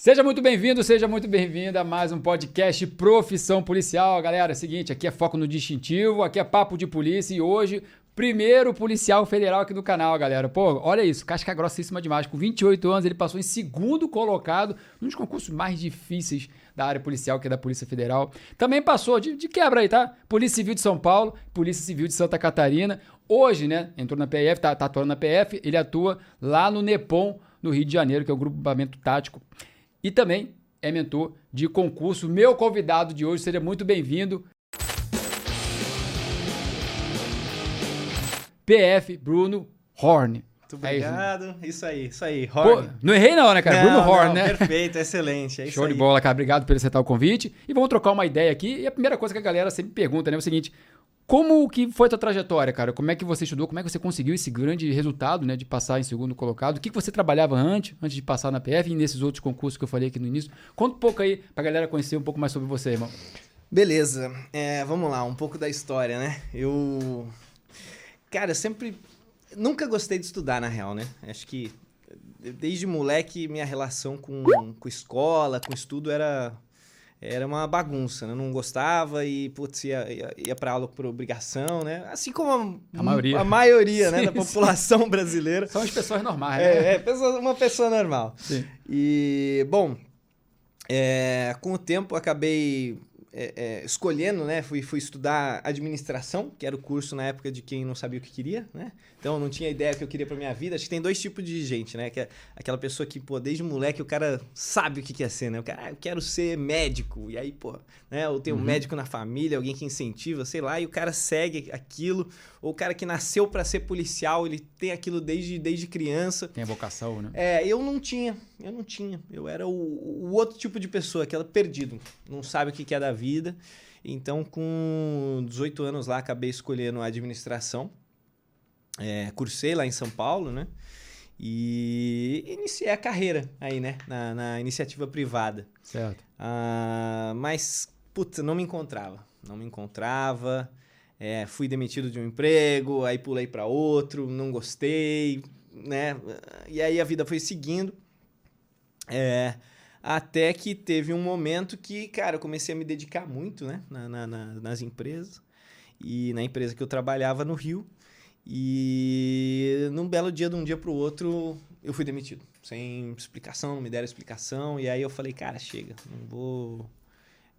Seja muito bem-vindo, seja muito bem-vinda a mais um podcast Profissão Policial. Galera, é seguinte, aqui é foco no distintivo, aqui é papo de polícia e hoje primeiro policial federal aqui do canal, galera. Pô, olha isso, casca grossíssima demais. Com 28 anos ele passou em segundo colocado nos concursos mais difíceis da área policial, que é da Polícia Federal. Também passou de, de quebra aí, tá? Polícia Civil de São Paulo, Polícia Civil de Santa Catarina. Hoje, né, entrou na PF, tá, tá atuando na PF, ele atua lá no NEPOM, no Rio de Janeiro, que é o Grupamento Tático e também é mentor de concurso. Meu convidado de hoje, seja muito bem-vindo. PF Bruno Horn. Muito obrigado. É isso. aí, isso aí. Horn. Pô, não errei não, né, cara? Não, Bruno Horn, não, né? Perfeito, excelente. É Show de bola, cara. Obrigado por aceitar o convite. E vamos trocar uma ideia aqui. E a primeira coisa que a galera sempre pergunta, né, é o seguinte: como que foi a tua trajetória, cara? Como é que você estudou? Como é que você conseguiu esse grande resultado, né, de passar em segundo colocado? O que, que você trabalhava antes, antes de passar na PF e nesses outros concursos que eu falei aqui no início? Conta um pouco aí pra galera conhecer um pouco mais sobre você, irmão. Beleza. É, vamos lá, um pouco da história, né? Eu... Cara, eu sempre... Nunca gostei de estudar, na real, né? Acho que desde moleque minha relação com, com escola, com estudo era era uma bagunça, né? Não gostava e, putz, ia, ia, ia pra aula por obrigação, né? Assim como a, a maioria, a maioria né, da população sim. brasileira. São as pessoas normais, né? É, é uma pessoa normal. Sim. E, bom, é, com o tempo acabei é, é, escolhendo, né? Fui, fui estudar administração, que era o curso na época de quem não sabia o que queria, né? Então não tinha ideia que eu queria para minha vida. Acho que tem dois tipos de gente, né? Que é aquela pessoa que, pô, desde moleque o cara sabe o que quer ser, né? O cara, ah, eu quero ser médico. E aí, pô, né? Ou tem um uhum. médico na família, alguém que incentiva, sei lá, e o cara segue aquilo. Ou o cara que nasceu para ser policial, ele tem aquilo desde, desde criança. Tem a vocação, né? É, eu não tinha. Eu não tinha. Eu era o, o outro tipo de pessoa, aquela perdido. Não sabe o que é da vida. Então, com 18 anos lá, acabei escolhendo a administração é, cursei lá em São Paulo, né? E iniciei a carreira aí, né? Na, na iniciativa privada. Certo. Ah, mas, putz, não me encontrava. Não me encontrava. É, fui demitido de um emprego, aí pulei para outro, não gostei, né? E aí a vida foi seguindo. É, até que teve um momento que, cara, eu comecei a me dedicar muito, né? Na, na, na, nas empresas. E na empresa que eu trabalhava no Rio, e num belo dia, de um dia para o outro, eu fui demitido. Sem explicação, não me deram explicação. E aí eu falei, cara, chega, não vou.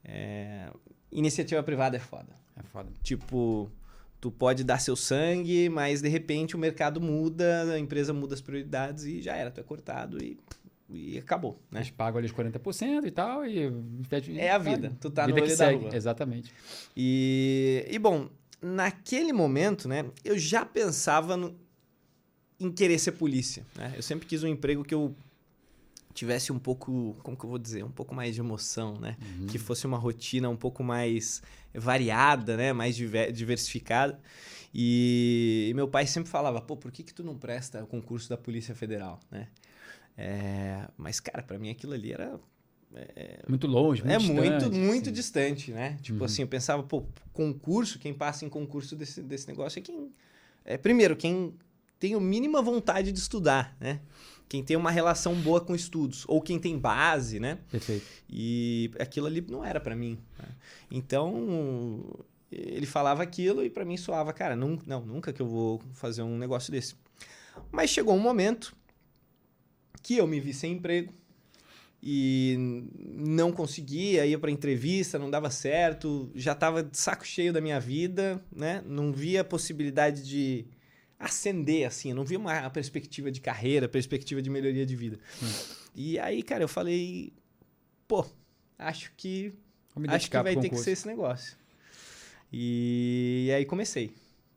É... Iniciativa privada é foda. É foda. Tipo, tu pode dar seu sangue, mas de repente o mercado muda, a empresa muda as prioridades e já era, tu é cortado e, e acabou. Né? Eles pagam ali os 40% e tal. E... É a vida, tu tá vida no olho da rua. Exatamente. E, e bom, naquele momento, né, eu já pensava no, em querer ser polícia. Né? Eu sempre quis um emprego que eu tivesse um pouco, como que eu vou dizer, um pouco mais de emoção, né? Uhum. Que fosse uma rotina um pouco mais variada, né? Mais diversificada. E, e meu pai sempre falava, pô, por que que tu não presta o concurso da Polícia Federal, né? É, mas, cara, para mim aquilo ali era é, muito longe, muito É distante, muito, muito distante, né? Tipo uhum. assim, eu pensava, pô, concurso, quem passa em concurso desse, desse negócio é quem. É, primeiro, quem tem a mínima vontade de estudar, né? Quem tem uma relação boa com estudos, ou quem tem base, né? Perfeito. E aquilo ali não era para mim. Né? Então, ele falava aquilo e para mim soava, cara, não, não, nunca que eu vou fazer um negócio desse. Mas chegou um momento que eu me vi sem emprego, e não conseguia, ia para entrevista, não dava certo, já estava de saco cheio da minha vida, né? Não via possibilidade de ascender assim, não via uma perspectiva de carreira, perspectiva de melhoria de vida. Hum. E aí, cara, eu falei, pô, acho que acho que vai ter que ser esse negócio. E, e aí comecei.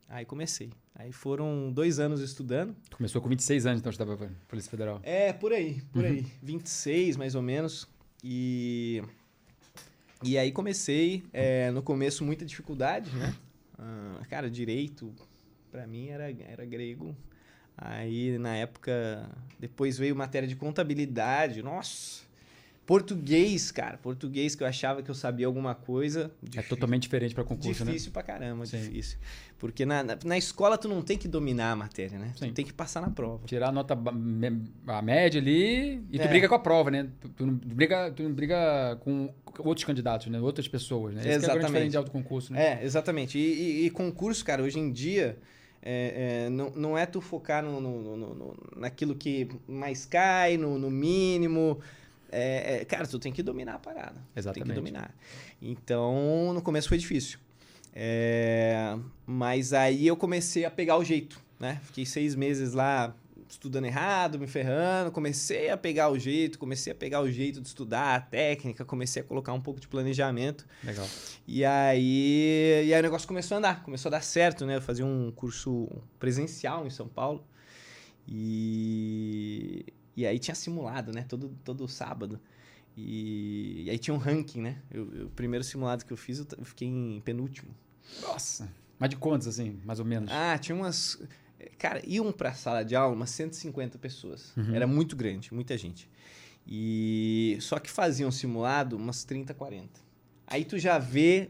Aí comecei. Aí foram dois anos estudando. Começou com 26 anos, então, estava Polícia Federal? É, por aí, por uhum. aí. 26, mais ou menos. E, e aí comecei, é, no começo, muita dificuldade, né? Ah, cara, direito, para mim, era, era grego. Aí, na época, depois veio matéria de contabilidade. Nossa! Português, cara, português que eu achava que eu sabia alguma coisa. É difí- totalmente diferente para concurso, Difícil pra caramba, Sim. difícil. Porque na, na, na escola tu não tem que dominar a matéria, né? Sim. Tu tem que passar na prova. né? Tirar a nota a média ali e tu É. briga com a prova, né? Tu, tu não briga, tu não briga com outros candidatos, né? Outras pessoas, né? Esse que é Exatamente. do concurso, né? É, exatamente. E, e- e concurso, cara, hoje em dia, é, é, não, não é tu focar no, no- no- no- naquilo que mais cai, no, no mínimo. É, é, cara, tu tem que dominar a parada. Tu Tem Exatamente. que dominar. Então, no começo foi difícil. É, mas aí eu comecei a pegar o jeito, né? Fiquei seis meses lá estudando errado, me ferrando, comecei a pegar o jeito, comecei a pegar o jeito de estudar a técnica, comecei a colocar um pouco de planejamento. Legal. E aí, e aí o negócio começou a andar, começou a dar certo, né? Eu fazia um curso presencial em São Paulo. E, e aí tinha simulado, né? Todo, todo sábado. E, e aí tinha um ranking, né? Eu- o primeiro simulado que eu fiz, eu eu fiquei em penúltimo. Nossa. Mas de quantos, assim, mais ou menos? Ah, tinha umas. Cara, iam pra sala de aula umas 150 pessoas. Era muito grande, muita gente. E só que faziam simulado umas 30, 40. Aí tu já vê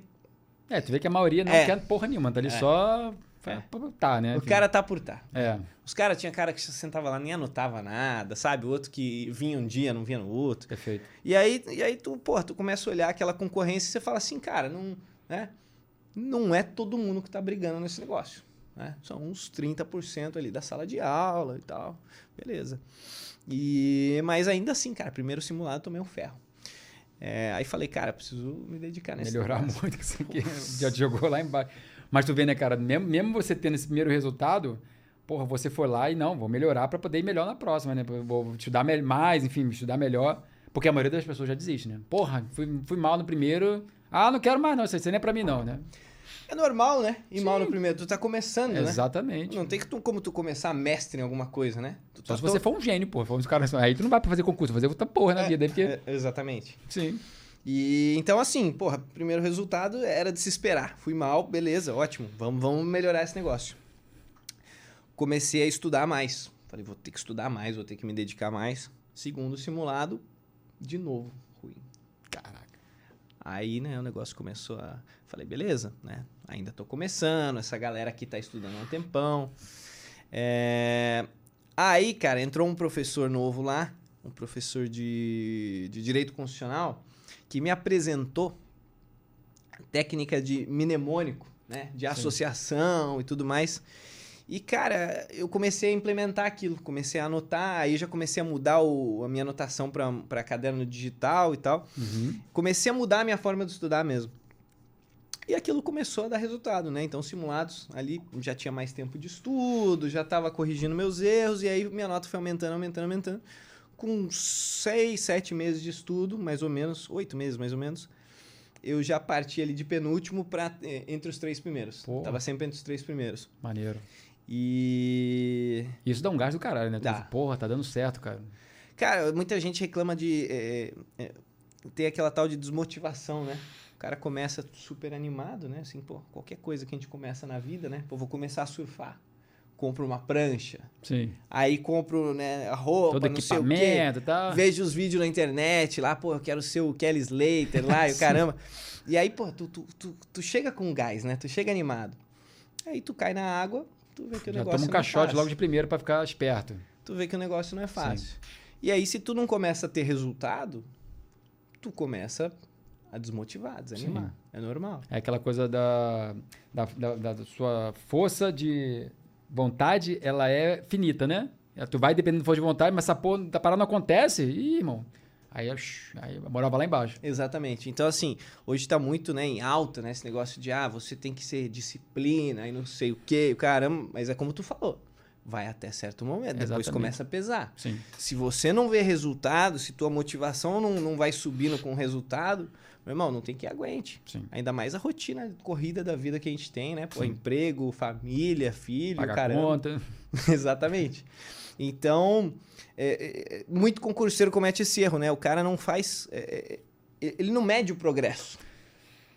É, tu vê que a maioria não É. quer porra nenhuma, tá ali É. só. É. Tá, né? o cara tá por tá. É. Os caras tinha cara que sentava lá nem anotava nada, sabe? O outro que vinha um dia, não vinha no outro. Perfeito. E aí, e aí tu, porra, tu começa a olhar aquela concorrência e você fala assim, cara, não, né? Não é todo mundo que tá brigando nesse negócio, né? São uns 30% ali da sala de aula e tal. Beleza. E mas ainda assim, cara, primeiro simulado eu tomei um ferro. É, aí falei, cara, preciso me dedicar nesse Melhorar negócio. muito, que isso aqui já jogou lá embaixo. Mas tu vê, né, cara, mesmo, mesmo você tendo esse primeiro resultado, porra, você foi lá e não, vou melhorar pra poder ir melhor na próxima, né? Vou estudar mais, enfim, estudar melhor. Porque a maioria das pessoas já desiste, né? Porra, fui, fui mal no primeiro. Ah, não quero mais, não. Isso aí não é pra mim, não, né? É normal, né? Ir mal no Sim. primeiro. Tu tá começando, né? Exatamente. Não tem que tu, como tu começar mestre em alguma coisa, né? Tu Só tá se você for um gênio, porra. For uns caras. Aí tu não vai pra fazer concurso, fazer outra porra na vida. aí Porque... É, exatamente. Sim. E então, assim, porra, primeiro resultado era de se esperar. Fui mal, beleza, ótimo. Vamos, vamos melhorar esse negócio. Comecei a estudar mais. Falei, vou ter que estudar mais, vou ter que me dedicar mais. Segundo simulado, de novo, ruim. Caraca. Aí, né, o negócio começou a. Falei, beleza, né? Ainda tô começando, essa galera aqui tá estudando há um tempão. É, Aí, cara, entrou um professor novo lá, um professor de, de Direito Constitucional, que me apresentou a técnica de mnemônico, né? De associação e tudo mais. E, cara, eu comecei a implementar aquilo, comecei a anotar, aí já comecei a mudar o- a minha anotação para caderno digital e tal Uhum. comecei a mudar a minha forma de estudar mesmo. E aquilo começou a dar resultado, né? Então, simulados ali já tinha mais tempo de estudo, já estava corrigindo meus erros, e aí minha nota foi aumentando, aumentando, aumentando. Com seis, sete meses de estudo, mais ou menos, oito meses mais ou menos, eu já parti ali de penúltimo para entre os três primeiros. Pô. Tava sempre entre os três primeiros. Maneiro. E Isso dá um gás do caralho, né? Dá. diz, Porra, tá dando certo, cara. Cara, muita gente reclama de é, é, ter aquela tal de desmotivação, né? O cara começa super animado, né? Assim, pô, qualquer coisa que a gente começa na vida, né? Pô, vou começar a surfar. Compro uma prancha. Sim. Aí compro, né, a roupa, Todo não sei o quê. equipamento e tal. Vejo os vídeos na internet lá, pô, eu quero ser o Kelly Slater lá, e o Sim. caramba. E aí, pô, tu, tu, tu, tu chega com gás, né? Tu chega animado. Aí tu cai na água, tu vê que o Já negócio toma um é caixote fácil logo de primeiro pra ficar esperto. tu vê que o negócio não é fácil. E aí, se tu não começa a ter resultado, tu começa a desmotivar, desanimar. É normal. É aquela coisa da, da, da- da sua força de vontade, ela é finita, né? Tu vai dependendo da força de vontade, mas essa porra, a parada não acontece, ih, irmão. Aí, aí a moral vai lá embaixo. Exatamente. Então, assim, hoje tá muito né, em alta, né? Esse negócio de, ah, você tem que ser disciplina e não sei o quê, caramba. Mas é como tu falou. Vai até certo momento, depois Exatamente. começa a pesar. Sim. Se você não vê resultado, se tua motivação não, não vai subindo com o resultado, meu irmão, não tem que aguente. Sim. Ainda mais a rotina corrida da vida que a gente tem, né? Pô, Sim. emprego, família, filho, Pagar caramba. conta. Exatamente. Então, é, é, muito concurseiro comete esse erro, né? O cara não faz. é, é, ele não mede o progresso.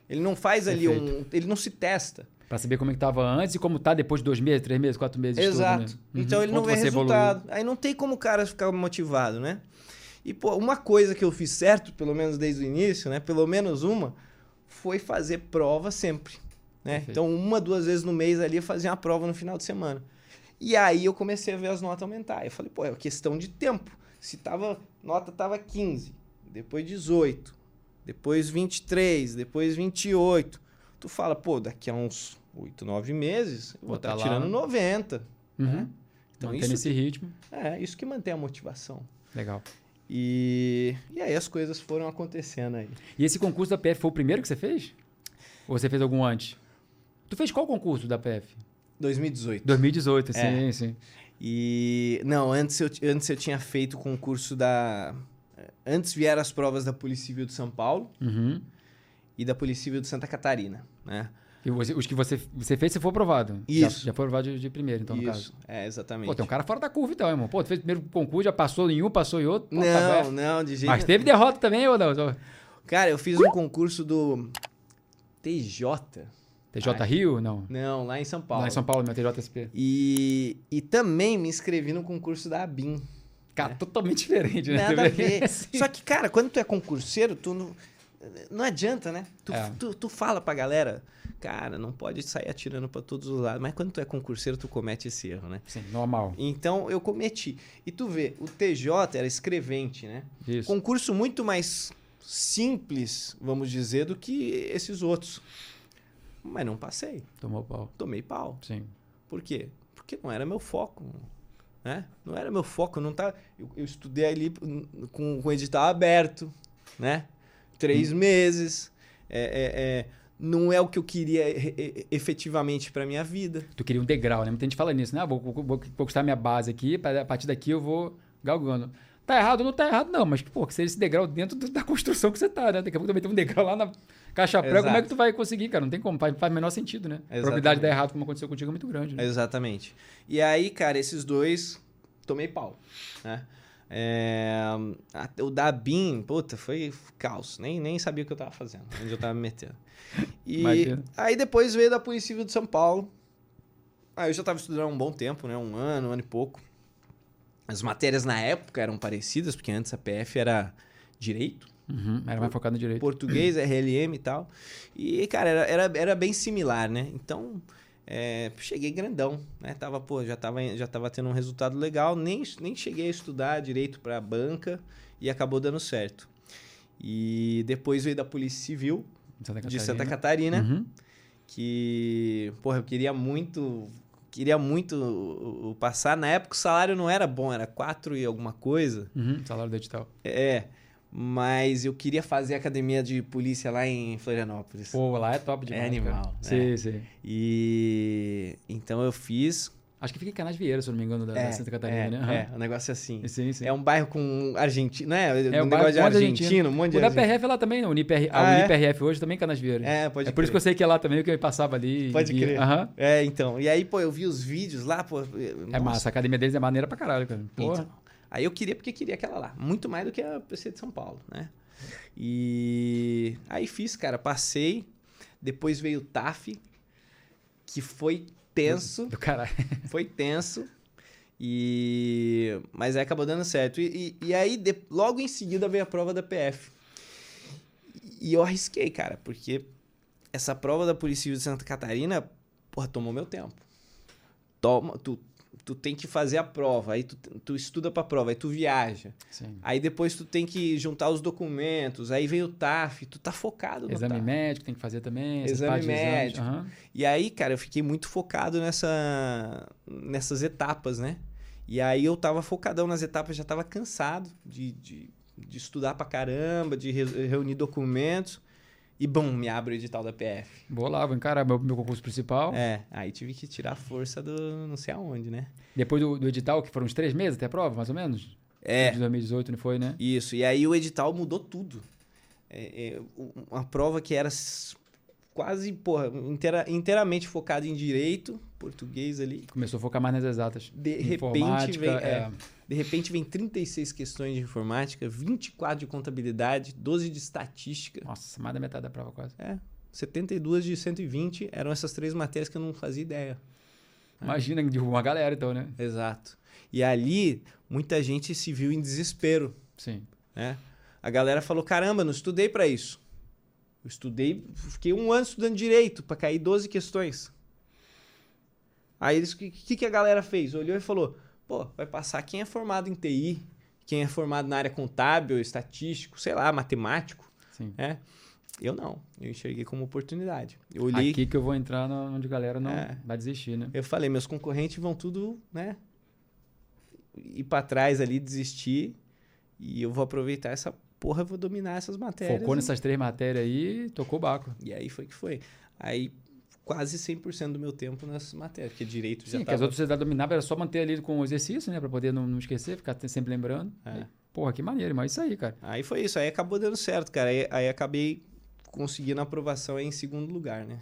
Ele não faz ali um. Ele não se testa. Pra saber como é que tava antes e como tá depois de dois meses, três meses, quatro meses estudo, Exato. né? Uhum. Então ele não Quanto vê você evoluiu. resultado. Aí não tem como o cara ficar motivado, né? E, pô, uma coisa que eu fiz certo, pelo menos desde o início, né? Pelo menos uma, foi fazer prova sempre. Né? Então, uma, duas vezes no mês ali eu fazia uma prova no final de semana. E aí eu comecei a ver as notas aumentar. Eu falei, pô, é questão de tempo. Se tava, nota tava 15, depois 18, depois 23, depois 28. Tu fala, pô, daqui a uns 8, 9 meses eu vou estar tá lá. tirando 90. Uhum. Né? Então, Mantendo isso, esse ritmo. é isso que mantém a motivação. Legal. E, e aí as coisas foram acontecendo aí. E esse concurso da PF foi o primeiro que você fez? Ou você fez algum antes? Tu fez qual concurso da PF? 2018. 2018, sim, É. sim. E não, antes eu, antes eu tinha feito o concurso da. Antes vieram as provas da Polícia Civil de São Paulo Uhum. e da Polícia Civil de Santa Catarina, né? E você- os que você, você fez, você foi aprovado? Isso. Já, já foi aprovado de, de primeiro, então, no caso. Isso, é, exatamente. Pô, tem um cara fora da curva, então, irmão. Pô, tu fez o primeiro concurso, já passou em um, passou em outro. Pô, tá Não, bem. não, de jeito Mas teve derrota também ou não? Cara, eu fiz um concurso do TJ. TJ Ai. Rio? Não. Não, lá em São Paulo. Lá em São Paulo, meu TJSP. E, e também me inscrevi no concurso da ABIN. Cara, totalmente diferente, né? Nada a ver. Só que, cara, quando tu é concurseiro, tu não. Não adianta, né? Tu, É. tu, tu fala pra galera, cara, não pode sair atirando pra todos os lados. Mas quando tu é concurseiro, tu comete esse erro, né? Sim, normal. Então eu cometi. E tu vê, o TJ era escrevente, né? Isso. Concurso muito mais simples, vamos dizer, do que esses outros. Mas não passei. Tomou pau. Tomei pau. Sim. Por quê? Porque não era meu foco. Né? Não era meu foco. Não tá, eu, eu estudei ali com, com o edital aberto, né? Três meses. É, é, é, não é o que eu queria e- e- efetivamente para minha vida. Tu queria um degrau, né? Muita gente fala nisso, né? Ah, vou, vou, vou conquistar minha base aqui, a partir daqui eu vou galgando. Tá errado? Não tá errado, não. Mas, pô, que seja esse degrau dentro da construção que você tá, né? Daqui a pouco também tem um degrau lá na caixa prego. Como é que tu vai conseguir, cara? Não tem como. Faz, faz o menor sentido, né? A Exatamente. probabilidade de dar errado, como aconteceu contigo, é muito grande. Né? Exatamente. E aí, cara, esses dois, tomei pau. Né? É, o da BIM, puta, foi caos. Nem, nem sabia o que eu tava fazendo, onde eu tava me metendo. E Imagina. aí depois veio da Polícia Civil de São Paulo. Aí eu já tava estudando há um bom tempo, né? Um ano, um ano e pouco. As matérias na época eram parecidas, porque antes a PF era direito, Uhum, era mais focado no direito. português, RLM e tal. E, cara, era, era, era bem similar, né? Então, é, cheguei grandão, né? Tava, pô, já tava, já tava tendo um resultado legal, nem, nem cheguei a estudar direito pra banca e acabou dando certo. E depois veio da Polícia Civil Santa de Santa Catarina, Uhum. que, porra, eu queria muito, queria muito passar. Na época o salário não era bom, era quatro e alguma coisa. Uhum, salário do edital. É, mas eu queria fazer academia de polícia lá em Florianópolis. Pô, lá é top demais. É animal, Cara. Sim, é. sim. E então eu fiz. Acho que fica em Canas Vieira, se eu não me engano, da, da Santa Catarina, é, né? É, o negócio é assim. Sim, sim. É um bairro com argentino, né? É, um um negócio de um argentino, um monte de O da. PRF é lá também, né? Unipr, a Ah, é? UniPRF hoje também é Canas Vieira. É, pode É por isso que eu sei que é lá também, que eu passava ali. e Pode via. crer. Aham. É, então. E aí, pô, eu vi os vídeos lá, pô. É massa, a academia deles é maneira pra caralho, cara. Porra. Então, aí eu queria porque queria aquela lá. Muito mais do que a PC de São Paulo, né? E aí fiz, cara, passei. Depois veio o TAF, que foi tenso. Do caralho. Foi tenso. E... Mas aí acabou dando certo. E, e, e aí, de- logo em seguida, veio a prova da PF. E eu arrisquei, cara, porque essa prova da Polícia Civil de Santa Catarina, porra, tomou meu tempo. Toma, tu, tu tem que fazer a prova, aí tu, tu estuda pra prova, aí tu viaja. Sim. Aí depois tu tem que juntar os documentos, aí vem o TAF, tu tá focado no Exame TAF. médico tem que fazer também. Exame médico. Aham. E aí, cara, eu fiquei muito focado nessa, nessas etapas, né? E aí eu tava focadão nas etapas, já tava cansado de, de, de estudar pra caramba, de re- reunir documentos. E, bum, me abre o edital da PF. Vou lá, vou encarar meu, meu concurso principal. É, aí tive que tirar a força do não sei aonde, né? Depois do, do edital, que foram uns três meses até a prova, mais ou menos? É, De 2018, não foi, né? isso. E aí o edital mudou tudo. É, é, uma prova que era quase, porra, inteira- inteiramente focada em direito, português ali. Começou a focar mais nas exatas. De repente vem, é. é, de repente vem 36 questões de informática, 24 de contabilidade, 12 de estatística, Nossa, mais da metade da prova quase. é, 72 de 120, eram essas três matérias que eu não fazia ideia. Imagina, de uma galera então, né? Exato. E ali muita gente se viu em desespero, Sim. né? A galera falou: caramba, não estudei para isso. Eu estudei, fiquei um ano estudando direito para cair 12 questões. Aí eles, o que, que a galera fez? Olhou e falou: pô, vai passar quem é formado em TI, quem é formado na área contábil, estatístico, sei lá, matemático. Sim. É. Eu não. Eu enxerguei como oportunidade. Eu olhei. Aqui que eu vou entrar onde a galera não É. vai desistir, né? Eu falei, meus concorrentes vão tudo, né? Ir pra trás ali, desistir. E eu vou aproveitar essa porra, eu vou dominar essas matérias. Focou e- nessas três matérias aí e tocou o baco. E aí foi que foi. Aí quase 100% do meu tempo nessas matérias, porque direito já Sim, que tava... as outras você dominava era só manter ali com o exercício, né? Pra poder não, não esquecer, ficar sempre lembrando. É. Aí, porra, que maneiro, mas isso aí, cara. Aí foi isso, aí acabou dando certo, cara. Aí, aí acabei conseguindo a aprovação em segundo lugar, né?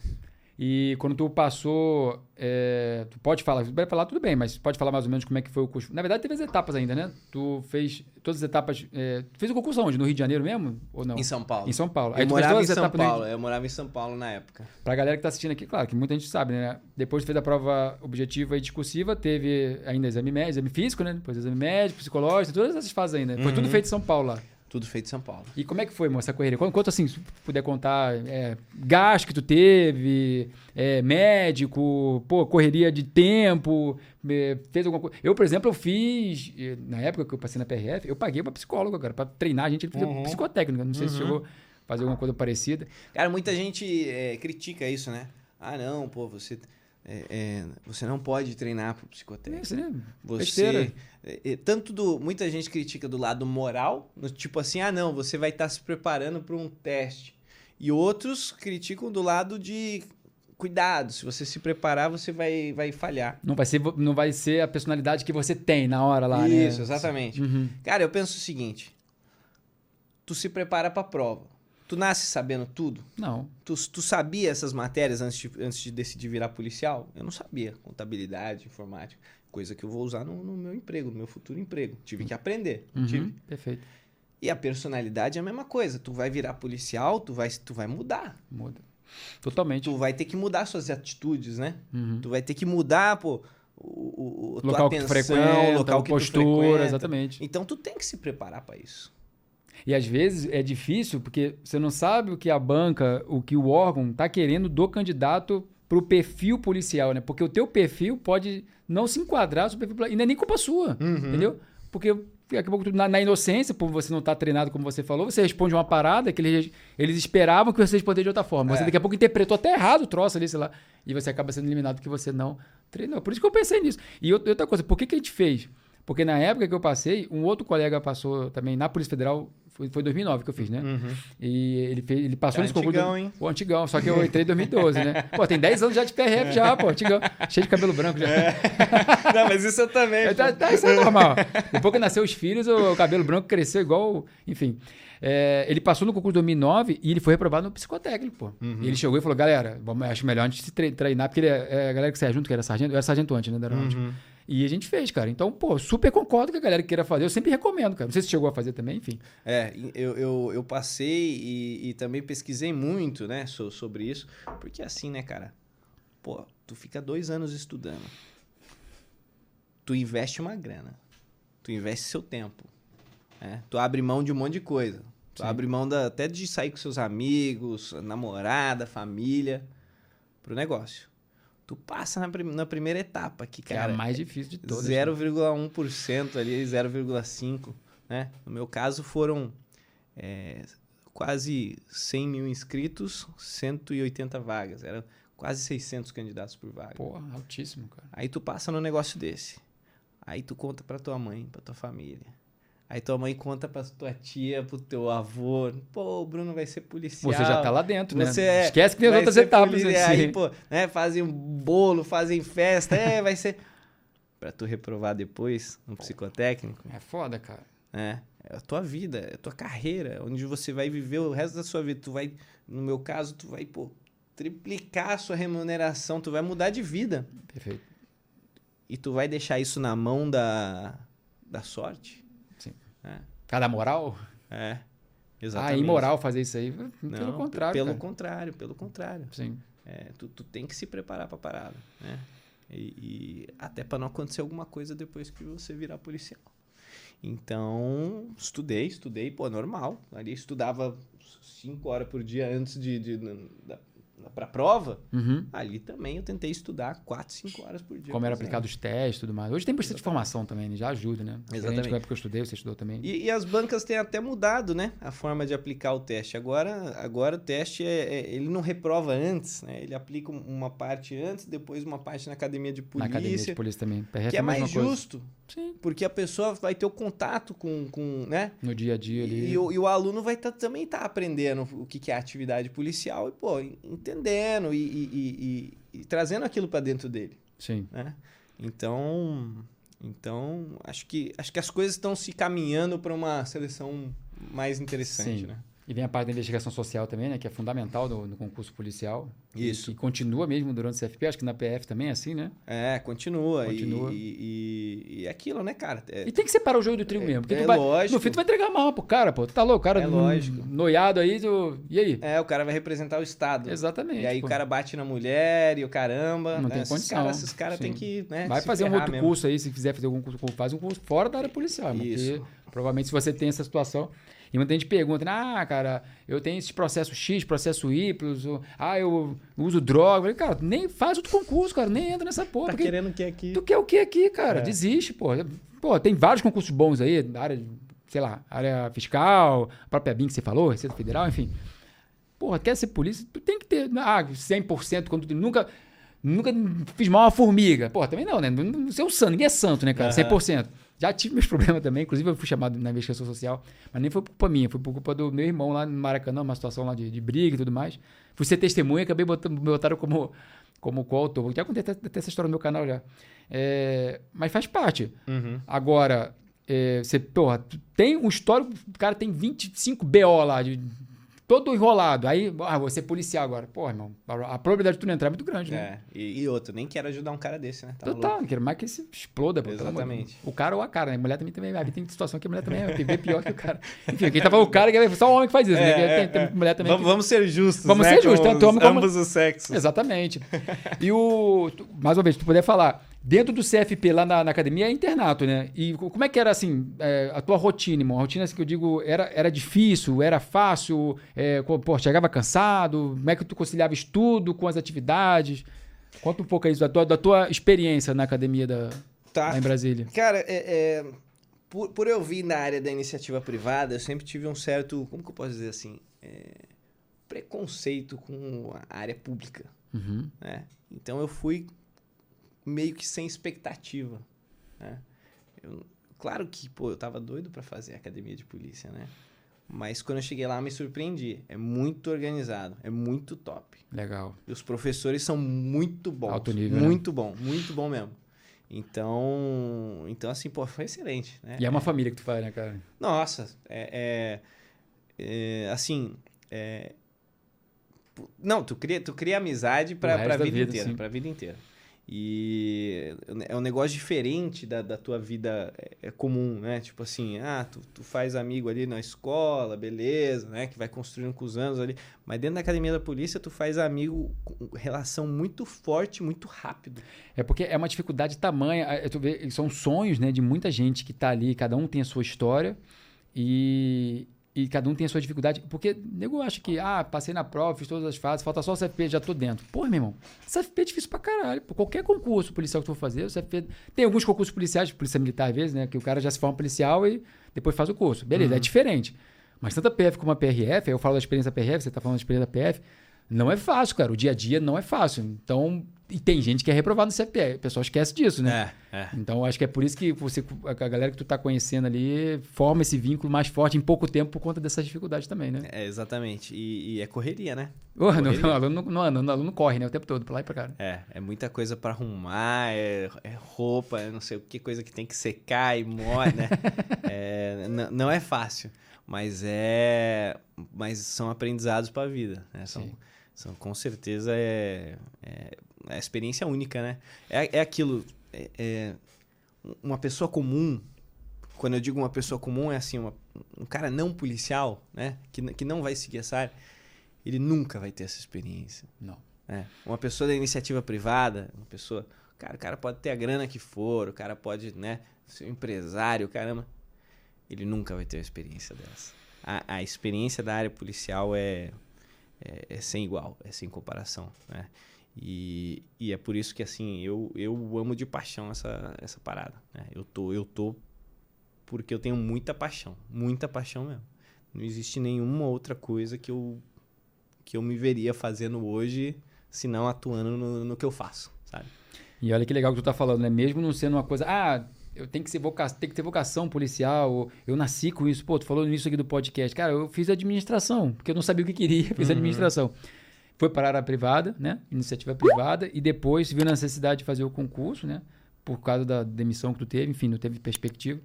E quando tu passou, é, tu pode falar, vai falar tudo bem, mas pode falar mais ou menos como é que foi o curso. Na verdade, teve as etapas ainda, né? Tu fez todas as etapas. É, tu fez o concurso onde? No Rio de Janeiro mesmo? Ou não? Em São Paulo. Em São Paulo. Eu tu fez morava em São no Rio Paulo, eu morava em São Paulo na época. Pra galera que tá assistindo aqui, claro, que muita gente sabe, né? Depois tu fez a prova objetiva e discursiva, teve ainda exame médico, exame físico, né? Depois exame médico, psicológico, todas essas fases ainda. Foi Uhum. tudo feito em São Paulo lá. Tudo feito em São Paulo. E como é que foi, moça, essa correria? Quanto, assim, se puder contar, é, gasto que tu teve, é, médico, pô, correria de tempo, é, fez alguma coisa. Eu, por exemplo, eu fiz, eh, na época que eu passei na PRF, eu paguei uma psicóloga, cara, pra treinar a gente, ele fez Uhum. psicotécnica, não sei se Uhum. chegou a fazer alguma coisa parecida. Cara, muita gente é, critica isso, né? Ah, não, pô, você, é, é, você não pode treinar É psicotécnico. isso, né? Você, é, é, tanto do, muita gente critica do lado moral, no tipo assim, ah, não, você vai estar se preparando para um teste. E outros criticam do lado de cuidado, se você se preparar, você vai, vai falhar. Não vai, ser, não vai ser a personalidade que você tem na hora lá, né? Isso, exatamente. Uhum. Cara, eu penso o seguinte: tu se prepara para a prova. Tu nasce sabendo tudo? Não. Tu, tu sabia essas matérias antes de, antes de decidir virar policial? Eu não sabia. Contabilidade, informática. Coisa que eu vou usar no, no meu emprego, no meu futuro emprego. Tive que aprender. Uhum. Tive. Perfeito. E a personalidade é a mesma coisa. Tu vai virar policial, tu vai, tu vai mudar. Muda. Totalmente. Tu vai ter que mudar suas atitudes, né? Uhum. Tu vai ter que mudar, pô, o, o, o tua Local que tu atenção, frequenta, o local que postura, tu frequenta. exatamente. Então tu tem que se preparar para isso. E às vezes é difícil porque você não sabe o que a banca, o que o órgão está querendo do candidato para o perfil policial, né? Porque o teu perfil pode não se enquadrar no perfil policial. E não é nem culpa sua, Uhum. entendeu? Porque daqui a pouco, na, na inocência, por você não estar treinado como você falou, você responde uma parada que eles, eles esperavam que você respondesse de outra forma. Você É. daqui a pouco interpretou até errado o troço ali, sei lá, e você acaba sendo eliminado porque você não treinou. Por isso que eu pensei nisso. E outra outra coisa, por que, que a gente fez? Porque na época que eu passei, um outro colega passou também na Polícia Federal, foi, foi 2009 que eu fiz, né? E ele, fez, ele passou Tá nesse concurso. antigão, do- hein? Pô, antigão, só que eu entrei em 2012, né? Pô, tem 10 anos já de PRF já, pô, antigão. Cheio de cabelo branco já. não, mas isso eu também. É, tá, tá, isso é normal. Depois que nasceu os filhos, o cabelo branco cresceu igual. Enfim. É, ele passou no concurso de 2009 e ele foi reprovado no psicotécnico, pô. Uhum. E ele chegou e falou: galera, vamos, acho melhor a gente se tre- treinar, porque ele é, é a galera que saia junto, que era sargento, eu era sargento antes, né? Da. Uhum. E a gente fez, cara. Então, pô, super concordo que a galera que queira fazer. Eu sempre recomendo, cara. Não sei se chegou a fazer também, enfim. É, eu, eu, eu passei e, e também pesquisei muito, né, so- sobre isso. Porque assim, né, cara? Pô, tu fica dois anos estudando. Tu investe uma grana. Tu investe seu tempo. né? Tu abre mão de um monte de coisa. Tu Sim. abre mão da- até de sair com seus amigos, namorada, família, pro negócio. Tu passa na, prim- na primeira etapa, que, Que é cara, a mais difícil de todas. 0,1% ali, 0,5%. Né? No meu caso foram é, quase 100 mil inscritos, 180 vagas. Era quase 600 candidatos por vaga. Porra, altíssimo, cara. Aí tu passa num negócio desse. Aí tu conta pra tua mãe, pra tua família. Aí tua mãe conta pra tua tia, pro teu avô. Pô, o Bruno vai ser policial. Você já tá lá dentro, né? Você é- Esquece que tem as outras etapas. polícia. assim. Aí, pô, né, fazem um bolo, fazem festa. É, vai ser... Pra tu reprovar depois no psicotécnico, É foda, cara. né? É a tua vida, é a tua carreira, onde você vai viver o resto da sua vida. Tu vai, no meu caso, tu vai, pô, triplicar a sua remuneração, tu vai mudar de vida. Perfeito. E tu vai deixar isso na mão da, da sorte? É, Cada moral? é Ah, exatamente. imoral fazer isso aí. Pelo Não, contrário. Pelo cara. contrário, pelo contrário. Sim. É, tu, tu tem que se preparar pra parada, né? E, e até pra não acontecer alguma coisa depois que você virar policial. Então, estudei, estudei, pô, normal. Ali estudava cinco horas por dia antes de, de, de da, para prova, Uhum. ali também eu tentei estudar 4, 5 horas por dia. Como era aplicado os testes e tudo mais. Hoje tem bastante informação também, né? já ajuda, né? Exatamente. da época que eu estudei, você estudou também. E, e as bancas têm até mudado, né? A forma de aplicar o teste. Agora, agora o teste é, é- ele não reprova antes, né? Ele aplica um- uma parte antes, depois uma parte na academia de Na polícia, academia de polícia também. PRF que é mais coisa. justo, Sim. porque a pessoa vai ter o contato com, com né? No dia a dia ali. E, o, e o aluno vai tá- também estar aprendendo o que, que é atividade policial e, pô, entendendo e, e- e- e- e trazendo aquilo para dentro dele. Sim. né? Então, então acho que acho que as coisas estão se caminhando para uma seleção mais interessante, Sim. né? E vem a parte da investigação social também, né? Que é fundamental no, no concurso policial. Isso. E que continua mesmo durante o CFP. Acho que na PF também é assim, né? É, continua. Continua. E, e, e é aquilo, né, cara? É, E tem que separar o joio do trigo mesmo. Porque é tu vai, lógico. no fim, tu vai entregar mal pro cara, pô. Tu tá louco? O cara É lógico. noiado aí, tu... e aí? é, o cara vai representar o Estado. Exatamente. E aí pô. o cara bate na mulher e o caramba. Não né? tem esses condição, caras esses caras têm que. Né, Vai fazer um outro mesmo. curso aí, se quiser fazer algum curso, faz um curso fora da área policial. irmão, Isso. Porque provavelmente se você tem essa situação. E muita gente pergunta, né, ah, cara, eu tenho esse processo X, processo Y, ah, eu uso droga. Eu falei, cara, nem faz outro concurso, cara, nem entra nessa porra. Tá querendo o que aqui? Tu quer o que aqui, cara? É. Desiste, pô. Pô, tem vários concursos bons aí, na área, sei lá, área fiscal, a própria BIM que você falou, Receita Federal, enfim. Porra, quer ser polícia? Tu tem que ter, ah, 100% quando tu nunca nunca fiz mal a uma formiga. Porra, também não, né? Não não ser um santo, ninguém é santo, né, cara? Aham. 100%. Já tive meus problemas também, inclusive eu fui chamado na investigação social, mas nem foi por culpa minha, foi por culpa do meu irmão lá no Maracanã, uma situação lá de, de briga e tudo mais. Fui ser testemunha, acabei botando, me botaram como, como coautor. Já contei até, até essa história no meu canal já. É, mas faz parte. Uhum. Agora, é, você, porra, tem um histórico, o cara tem 25 BO lá, de, todo enrolado. Aí, ah, você é policial agora. Porra, irmão, a, probabilidade de tu não entrar é muito grande, né? É, e, e outro, nem quero ajudar um cara desse, né? Tá Total, louco. não quero mais que esse exploda. pô, Exatamente. O cara ou a cara, né? Mulher também também. Aí tem situação que a mulher também é bem pior que o cara. Enfim, quem tava o cara, que é só o homem que faz isso, né? É, tem, é, mulher também. Vamos, que- vamos ser justos, Vamos né? ser justos, tanto homem como- ambos os sexos. Exatamente. E o. Mais uma vez, se tu puder falar, dentro do CFP lá na, na academia é internato, né? E co- como é que era assim, é, a tua rotina, irmão? A rotina assim, que eu digo, era, era difícil, era fácil, é, pô, chegava cansado, como é que tu conciliava estudo com as atividades? Conta um pouco aí da tua, da tua experiência na academia da, Tá. lá em Brasília. Cara, é, é, por, por eu vir na área da iniciativa privada, eu sempre tive um certo, como que eu posso dizer assim, É, preconceito com a área pública, Uhum. né? Então eu fui meio que sem expectativa, né? Eu- claro que, pô, eu tava doido pra fazer academia de polícia, né? Mas quando eu cheguei lá, me surpreendi. É muito organizado, é muito top. Legal. E os professores são muito bons. Alto nível, né? Muito bom, muito bom mesmo. Então, então assim, pô, foi excelente, né? E é uma família que tu faz, né, cara? Nossa, é, é- é, assim, é, não, tu cria, tu cria amizade pra, pra da vida, vida, inteira, sim. pra vida inteira. E é um negócio diferente da, da tua vida é, é comum, né? Tipo assim, ah, tu, tu faz amigo ali na escola, beleza, né? Que vai construindo com os anos ali. Mas dentro da academia da polícia, tu faz amigo com relação muito forte, muito rápido. É porque é uma dificuldade tamanha. é, vê, são sonhos né, de muita gente que tá ali, cada um tem a sua história e, e cada um tem a sua dificuldade. Porque o nego acha que, ah, passei na prova, fiz todas as fases, falta só o CFP, já tô dentro. Porra, meu irmão, CFP é difícil pra caralho. Pô, qualquer concurso policial que tu for fazer, o CFP. Tem alguns concursos policiais, polícia militar às vezes, né? Que o cara já se forma policial e depois faz o curso. Beleza, é diferente. Mas tanto a PF como a PRF, eu falo da experiência da PRF, você tá falando da experiência da PF, não é fácil, cara. O dia a dia não é fácil. Então, e tem gente que é reprovado no CFP. O pessoal esquece disso, né? É, é. Então, acho que é por isso que você, a galera que tu tá conhecendo ali forma esse vínculo mais forte em pouco tempo por conta dessas dificuldades também, né? É, exatamente. E, e é correria, né? Ô, no, correria. no, aluno não o aluno corre, né? O tempo todo, pra lá e pra cá. É, é muita coisa pra arrumar, é, é roupa, é não sei o que, coisa que tem que secar e molha, né? É, n- não é fácil, mas é, mas são aprendizados pra vida, né? São, Sim. São com certeza é, é, é experiência única, né? É, é aquilo, é, é uma pessoa comum. Quando eu digo uma pessoa comum é assim, uma- um cara não policial, né? Que, que não vai seguir essa área, ele nunca vai ter essa experiência. Não. É, uma pessoa da iniciativa privada, uma pessoa. Cara, o cara pode ter a grana que for, o cara pode, né, ser um empresário, caramba. ele nunca vai ter uma experiência dessa. A, a experiência da área policial é, é, é, sem igual, é sem comparação, né? E, e é por isso que, assim, eu, eu amo de paixão essa, essa parada, né? Eu tô, eu tô porque eu tenho muita paixão, muita paixão mesmo. Não existe nenhuma outra coisa que eu, que eu me veria fazendo hoje, se não atuando no, no que eu faço, sabe? E olha que legal que tu tá falando, né? Mesmo não sendo uma coisa, ah, eu tenho que, ser voca... tem que ter vocação policial, eu nasci com isso. Pô, tu falou nisso aqui do podcast. Cara, eu fiz administração, porque eu não sabia o que queria, fiz uhum. administração. Foi para a área privada, né? Iniciativa privada, e depois viu a necessidade de fazer o concurso, né? Por causa da demissão que tu teve, enfim, não teve perspectiva.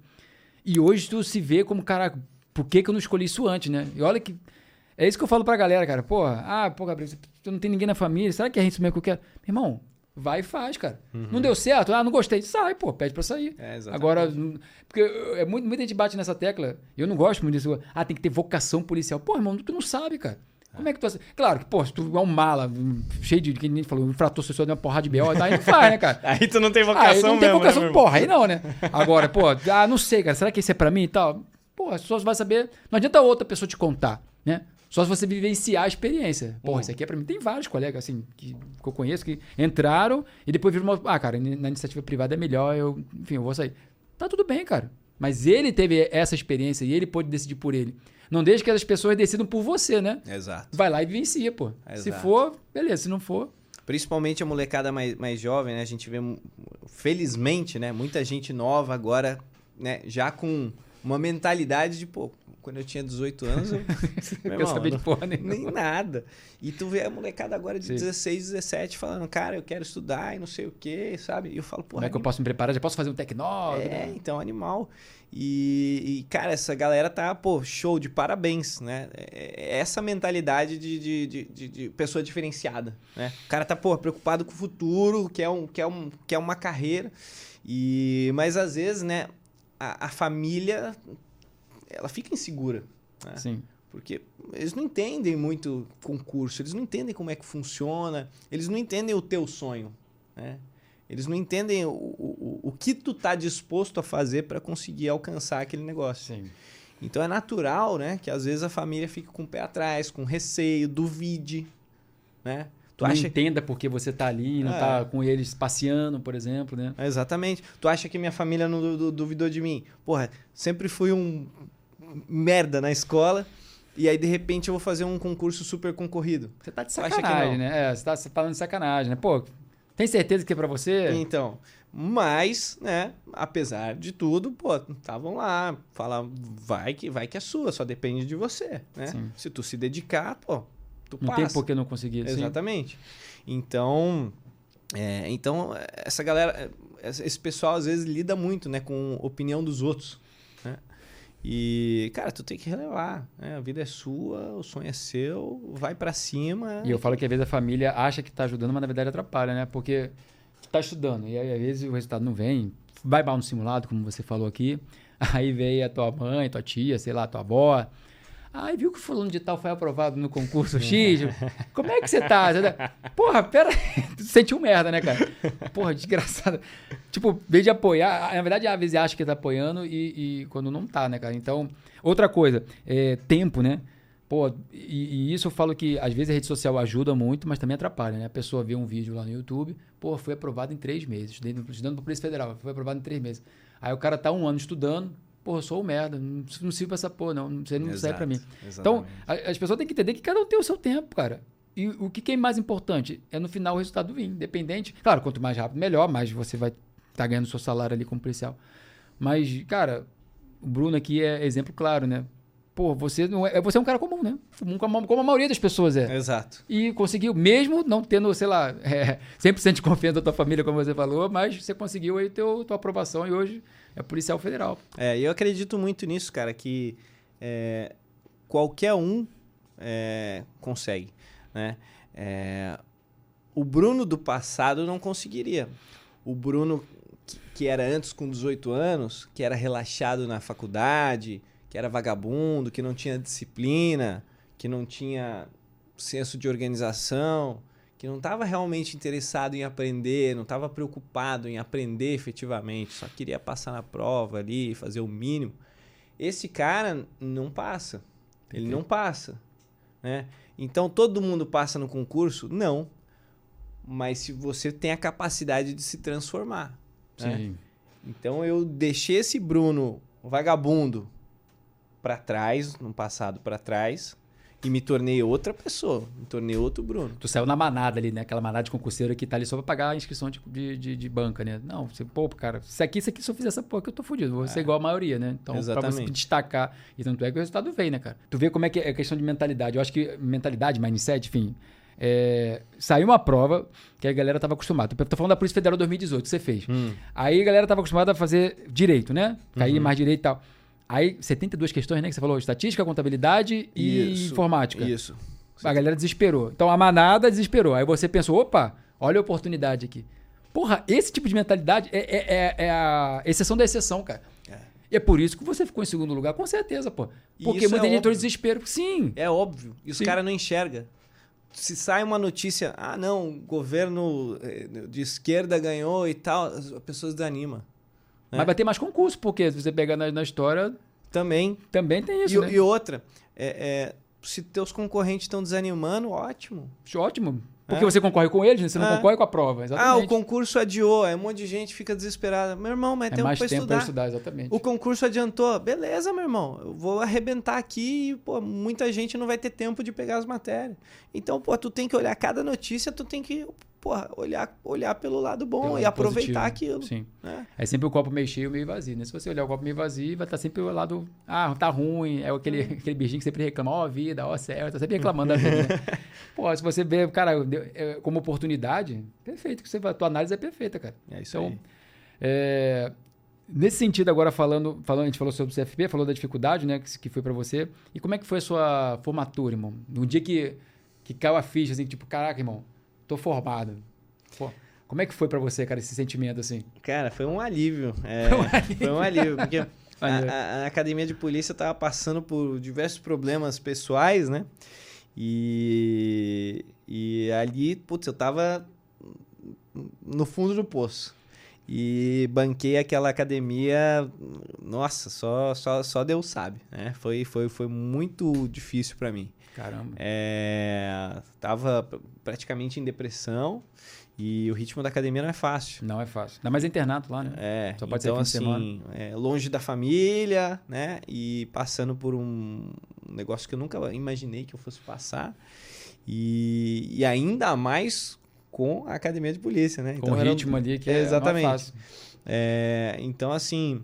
E hoje tu se vê como, cara, por que, que eu não escolhi isso antes, né? E olha que. É isso que eu falo pra galera, cara. Porra, ah, pô, Gabriel, você não tem ninguém na família, será que é isso mesmo que eu quero? Meu irmão, vai e faz, cara. Uhum. Não deu certo? Ah, não gostei. Sai, pô, pede pra sair. É, Agora, porque é muito, muita gente bate nessa tecla. Eu não gosto muito disso. Ah, tem que ter vocação policial. Pô, irmão, tu não sabe, cara. Como é que tu. Claro que, pô, se tu é um mala, cheio de. Que nem falou, infrator sexual de uma porrada de B.O., aí não faz, né, cara? aí tu não tem vocação, aí não tem mesmo, né, vocação, né, porra, aí não, né? Agora, pô, ah, não sei, cara, será que isso é pra mim e tal? Pô, as pessoas vão saber. Não adianta outra pessoa te contar, né? Só se você vivenciar a experiência. Porra, uhum. isso aqui é pra mim. Tem vários colegas, assim, que, que eu conheço, que entraram e depois viram uma. Ah, cara, na iniciativa privada é melhor, eu, enfim, eu vou sair. Tá tudo bem, cara. Mas ele teve essa experiência e ele pôde decidir por ele. Não deixe que as pessoas decidam por você, né? Exato. Vai lá e vivencia, pô. Exato. Se for, beleza. Se não for. Principalmente a molecada mais, mais jovem, né? A gente vê, felizmente, né? Muita gente nova agora, né? Já com uma mentalidade de, pô, quando eu tinha 18 anos, eu, não irmão, sabia de porra nenhuma. Nem nada. E tu vê a molecada agora de Sim. 16, 17 falando, cara, eu quero estudar e não sei o quê, sabe? E eu falo, pô. Como é que eu posso me preparar? Já posso fazer um tecnólogo? É, né? então, animal. E, e, cara, essa galera tá, pô, show de parabéns, né? É, é essa mentalidade de, de, de, de, pessoa diferenciada, né? O cara tá, pô, preocupado com o futuro, quer, um, quer, um, quer uma carreira. E, mas às vezes, né, a, a família ela fica insegura. Né? Sim. Porque eles não entendem muito concurso, eles não entendem como é que funciona, eles não entendem o teu sonho. Né? Eles não entendem o, o, o que tu tá disposto a fazer para conseguir alcançar aquele negócio. Sim. Então é natural, né, que às vezes a família fique com o pé atrás, com receio, duvide, né? Tu não acha... entenda porque você tá ali, não é. tá com eles passeando, por exemplo, né? Exatamente. Tu acha que minha família não duvidou de mim? Porra, sempre fui um merda na escola. E aí, de repente, eu vou fazer um concurso super concorrido. Você tá de sacanagem, né? É, você tá falando de sacanagem, né? Pô, tem certeza que é pra você? Então, mas, né, apesar de tudo, pô, estavam lá, fala, vai que vai que é sua, só depende de você, né? Sim. Se tu se dedicar, pô, tu não passa. Não tem por que não conseguir. Exatamente. Sim. Então, é, então essa galera, esse pessoal às vezes lida muito, né, com opinião dos outros. E, cara, tu tem que relevar. Né? A vida é sua, o sonho é seu, vai para cima. E eu falo que às vezes a família acha que tá ajudando, mas na verdade atrapalha, né? Porque tá estudando e aí às vezes o resultado não vem. Vai mal no simulado, como você falou aqui. Aí veio a tua mãe, tua tia, sei lá, tua avó Ai, viu que o fulano de tal foi aprovado no concurso X? Como é que você tá? Porra, pera. Tu sentiu merda, né, cara? Porra, desgraçado. Tipo, vez de apoiar. Na verdade, a vezes acha que tá apoiando e, e, quando não tá, né, cara? Então, outra coisa, é, tempo, né? Pô, e, e, isso eu falo que às vezes a rede social ajuda muito, mas também atrapalha, né? A pessoa vê um vídeo lá no YouTube, pô, foi aprovado em três meses, estudando para Polícia Federal, foi aprovado em três meses. Aí o cara tá um ano estudando, Pô, eu sou o merda, não, não sirvo pra essa porra, não. Você não Exato, serve pra mim. Exatamente. Então, a, as pessoas têm que entender que cada um tem o seu tempo, cara. E o que, que é mais importante? É no final o resultado vir, independente. Claro, quanto mais rápido, melhor, mais você vai estar tá ganhando seu salário ali como policial. Mas, cara, o Bruno aqui é exemplo claro, né? Pô, você não é, você é um cara comum, né? Comum como a, como a maioria das pessoas é. Exato. E conseguiu, mesmo não tendo, sei lá, é, 100% de confiança da tua família, como você falou, mas você conseguiu aí teu, tua aprovação e hoje é policial federal. É, eu acredito muito nisso, cara, que é, qualquer um é, consegue, né? É, o Bruno do passado não conseguiria. O Bruno que, era antes com 18 anos, que era relaxado na faculdade, que era vagabundo, que não tinha disciplina, que não tinha senso de organização, que não estava realmente interessado em aprender, não estava preocupado em aprender efetivamente, só queria passar na prova ali, fazer o mínimo, Esse cara não passa. Ele não passa. Né? Então todo mundo passa no concurso? Não. Mas se você tem a capacidade de se transformar. Né? Sim. Então eu deixei esse Bruno vagabundo para trás, no passado para trás, e me tornei outra pessoa, me tornei outro Bruno. Tu saiu na manada ali, né? Aquela manada de concurseiro que tá ali só pra pagar a inscrição de, de, de, banca, né? Não, você, pô, cara, isso aqui, isso aqui, se eu fizer essa porra que eu tô fudido, vou ser igual a maioria, né? Então, pra você Exatamente. destacar, e tanto é que o resultado vem, né, cara? Tu vê como é que é a questão de mentalidade. Eu acho que mentalidade, mindset, enfim. É, saiu uma prova que a galera tava acostumada. Tu tá falando da Polícia Federal 2018 que você fez. Hum. Aí a galera tava acostumada a fazer direito, né? Cair Uhum. mais direito e tal. Aí, 72 questões, né? Que você falou: estatística, contabilidade e Isso, informática. Isso. A galera desesperou. Então a manada desesperou. Aí você pensou: opa, olha a oportunidade aqui. Porra, esse tipo de mentalidade é, é- é- é a exceção da exceção, cara. É. E é por isso que você ficou em segundo lugar, com certeza, pô. Porque muita é gente entrou em desespero. Sim. É óbvio. E os caras não enxergam. Se sai uma notícia, ah, não, o governo eh, de esquerda ganhou e tal, as pessoas desanimam. É. Mas vai ter mais concurso, porque se você pegar na, na história, Também. também tem isso, E, né? e outra, é, é, se teus concorrentes estão desanimando, ótimo. Ótimo. Porque É. você concorre com eles, né? Você não É. concorre com a prova. Ah, Exatamente. o concurso adiou, aí um monte de gente fica desesperada. Meu irmão, mas é tem mais tempo estudar. pra estudar, exatamente. O concurso adiantou. Beleza, meu irmão. Eu vou arrebentar aqui e, pô, muita gente não vai ter tempo de pegar as matérias. Então, pô, tu tem que olhar cada notícia, tu tem que, porra, olhar, olhar pelo lado bom Pelo e lado aproveitar positivo. aquilo. Sim. né? É sempre o copo meio cheio, meio vazio, né? Se você olhar o copo meio vazio, vai estar sempre o lado, ah, tá ruim, é aquele, aquele bichinho que sempre reclama, ó, vida, ó, céu, tá sempre reclamando da vida. Né? Pô, se você vê, cara, é, como oportunidade, perfeito, que você, a tua análise é perfeita, cara. É isso Então, aí. é, nesse sentido, agora falando, falando, a gente falou sobre o CFP, falou da dificuldade, né, que, que foi pra você. E como é que foi a sua formatura, irmão? No dia que, que caiu a ficha, assim, tipo, caraca, irmão, tô formado. Pô, como é que foi pra você, cara, esse sentimento, assim? Cara, foi um alívio. É, Foi um alívio. Foi um alívio, porque a, a- a academia de polícia tava passando por diversos problemas pessoais, né? E, e ali, putz, eu tava no fundo do poço. E banquei aquela academia, nossa, só, só, só Deus sabe, né? Foi, foi, foi muito difícil para mim. Caramba. É, tava pr- praticamente em depressão e o ritmo da academia não é fácil. Não é fácil. Ainda mais internato lá, né? É, Só pode ser então fim de semana. assim, é, longe da família, né? E passando por um negócio que eu nunca imaginei que eu fosse passar. E, e ainda mais com a academia de polícia, né? Com o era um- ritmo ali que é, Exatamente. não é fácil. é, então, assim,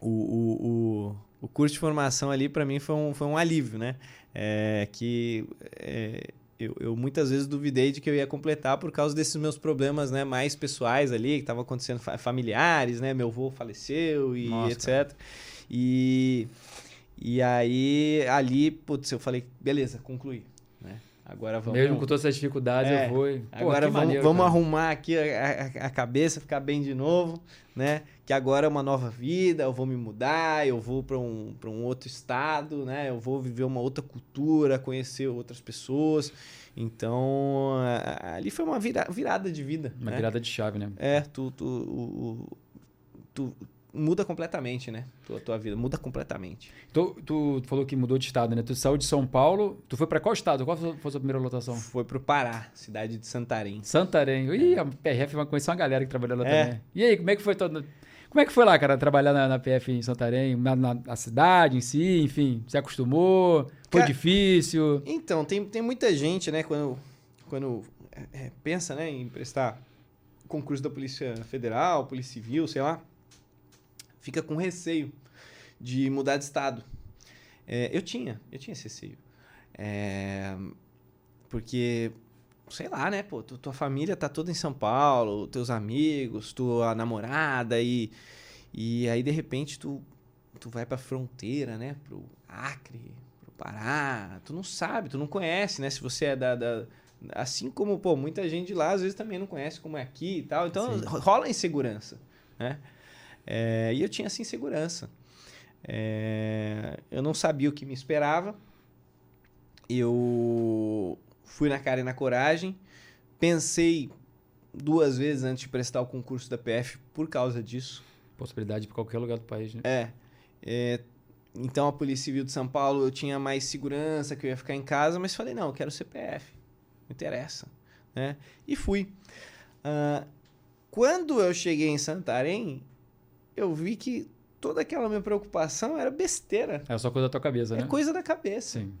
o, o, o, o curso de formação ali para mim foi um, foi um alívio, né? É, que é, eu, eu muitas vezes duvidei de que eu ia completar por causa desses meus problemas né, mais pessoais ali, que estavam acontecendo fa- familiares, né? Meu avô faleceu e Nossa, etc. E, e aí, ali, putz, eu falei, beleza, concluí. Né? Agora vamos... Mesmo com todas essas dificuldades, É, eu vou. Pô, Agora vamos, maneiro, vamos cara. arrumar aqui a, a- a cabeça, ficar bem de novo, né? Que agora é uma nova vida, eu vou me mudar, eu vou para um, pra um outro estado, né? Eu vou viver uma outra cultura, conhecer outras pessoas. Então, ali foi uma vira- virada de vida. Uma né? virada de chave, né? É, tu, tu, o- o- tu muda completamente, né? Tua, tua vida muda completamente. Tu, tu falou que mudou de estado, né? Tu saiu de São Paulo. Tu foi pra qual estado? Qual foi a sua primeira lotação? Foi pro Pará, cidade de Santarém. Santarém. Ih, a PRF vai conhecer uma galera que trabalhou lá É. também. E aí, como é que foi todo... Como é que foi lá, cara, trabalhar na, na PF em Santarém? Na, na- na cidade em si, enfim. Se acostumou? Foi Cara- difícil? Então, tem, tem muita gente, né, quando, quando é, é, pensa né, em prestar concurso da Polícia Federal, Polícia Civil, sei lá, fica com receio de mudar de estado. É, eu tinha, eu tinha esse receio. É, porque, sei lá, né, pô, tu- tua família tá toda em São Paulo, teus amigos, tua namorada, e, e aí de repente tu, tu vai pra fronteira, né, pro Acre, pro Pará, tu não sabe, tu não conhece, né, se você é da... da- assim como, pô, muita gente de lá às vezes também não conhece como é aqui e tal, então Sim. rola insegurança, né? É, e eu tinha essa insegurança. É, eu não sabia o que me esperava. Eu fui na cara e na coragem. Pensei duas vezes antes de prestar o concurso da PF por causa disso. Possibilidade pra qualquer lugar do país, né? É, é, então a Polícia Civil de São Paulo eu tinha mais segurança, que eu ia ficar em casa, mas falei, não, eu quero CPF. Não interessa. Né? E fui. Uh, quando eu cheguei em Santarém, eu vi que toda aquela minha preocupação era besteira. É só coisa da tua cabeça, é né? É coisa da cabeça. Sim.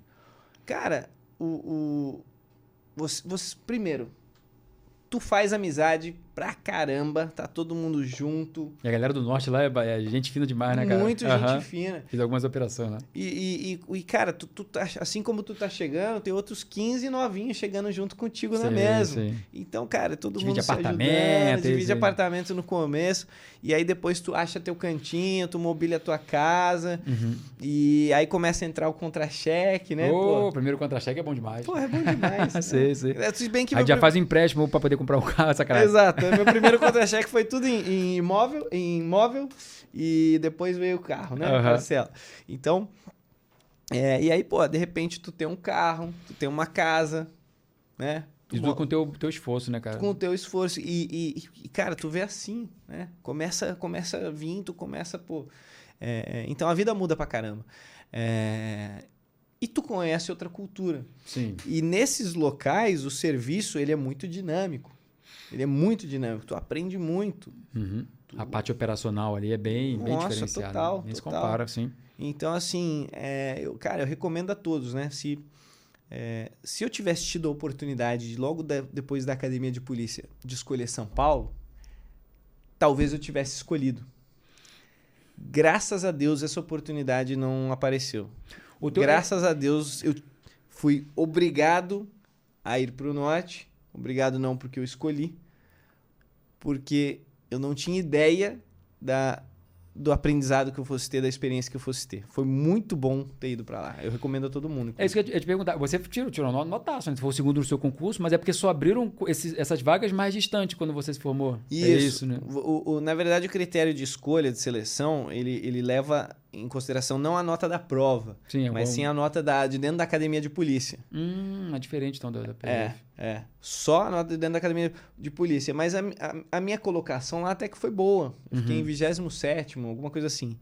Cara, o, o você, você, primeiro, tu faz amizade pra caramba, tá todo mundo junto. E a galera do norte lá é, é gente fina demais, né, cara? Muito uhum. gente fina. Fiz algumas operações lá. E, e, e, cara, tu, tu tá, assim como tu tá chegando, tem outros 15 novinhos chegando junto contigo sim, na mesma. Sim. Então, cara, todo divide mundo apartamento, se ajudando, divide apartamento no começo. E aí depois tu acha teu cantinho, tu mobília a tua casa. Uhum. E aí começa a entrar o contra-cheque, né? Ô, o primeiro contra-cheque é bom demais. Pô, é bom demais. né? sei, sei. É, bem que aí já faz empréstimo pra poder comprar um carro, sacanagem. Exato. Meu primeiro contra-cheque foi tudo em, em, imóvel, em imóvel e depois veio o carro, né? Uhum. Parcela. Então, é, e aí, pô, de repente tu tem um carro, tu tem uma casa, né? E tudo com o teu, teu esforço, né, cara? Com o teu esforço. E, e, e, cara, tu vê assim, né? Começa, começa a vir, tu começa, pô... É, então a vida muda pra caramba. É, e tu conhece outra cultura. Sim. E nesses locais, o serviço, ele é muito dinâmico. Ele é muito dinâmico, tu aprende muito. Uhum. Tu... A parte operacional ali é bem, bem Nossa, diferenciada. Total, Nem se total. compara, sim. Então, assim, é, eu, cara, eu recomendo a todos, né? Se, é, se eu tivesse tido a oportunidade, de, logo da, depois da academia de polícia, de escolher São Paulo, talvez eu tivesse escolhido. Graças a Deus, essa oportunidade não apareceu. Teu... Graças a Deus, eu fui obrigado a ir para o norte Obrigado não porque eu escolhi, porque eu não tinha ideia da, do aprendizado que eu fosse ter, da experiência que eu fosse ter. Foi muito bom ter ido para lá. Eu recomendo a todo mundo. É isso que eu ia te perguntar. Você tirou, tirou notaço, né? Você foi o segundo no seu concurso, mas é porque só abriram esses, essas vagas mais distantes quando você se formou. Isso. É isso né? O, o, na verdade, o critério de escolha, de seleção, ele, ele leva em consideração não a nota da prova, sim, é mas bom. sim a nota da, de dentro da academia de polícia. Hum, é diferente então da, da PF. É, é. Só a nota de dentro da academia de polícia. Mas a, a, a minha colocação lá até que foi boa. Eu fiquei Uhum. em 27 alguma coisa assim.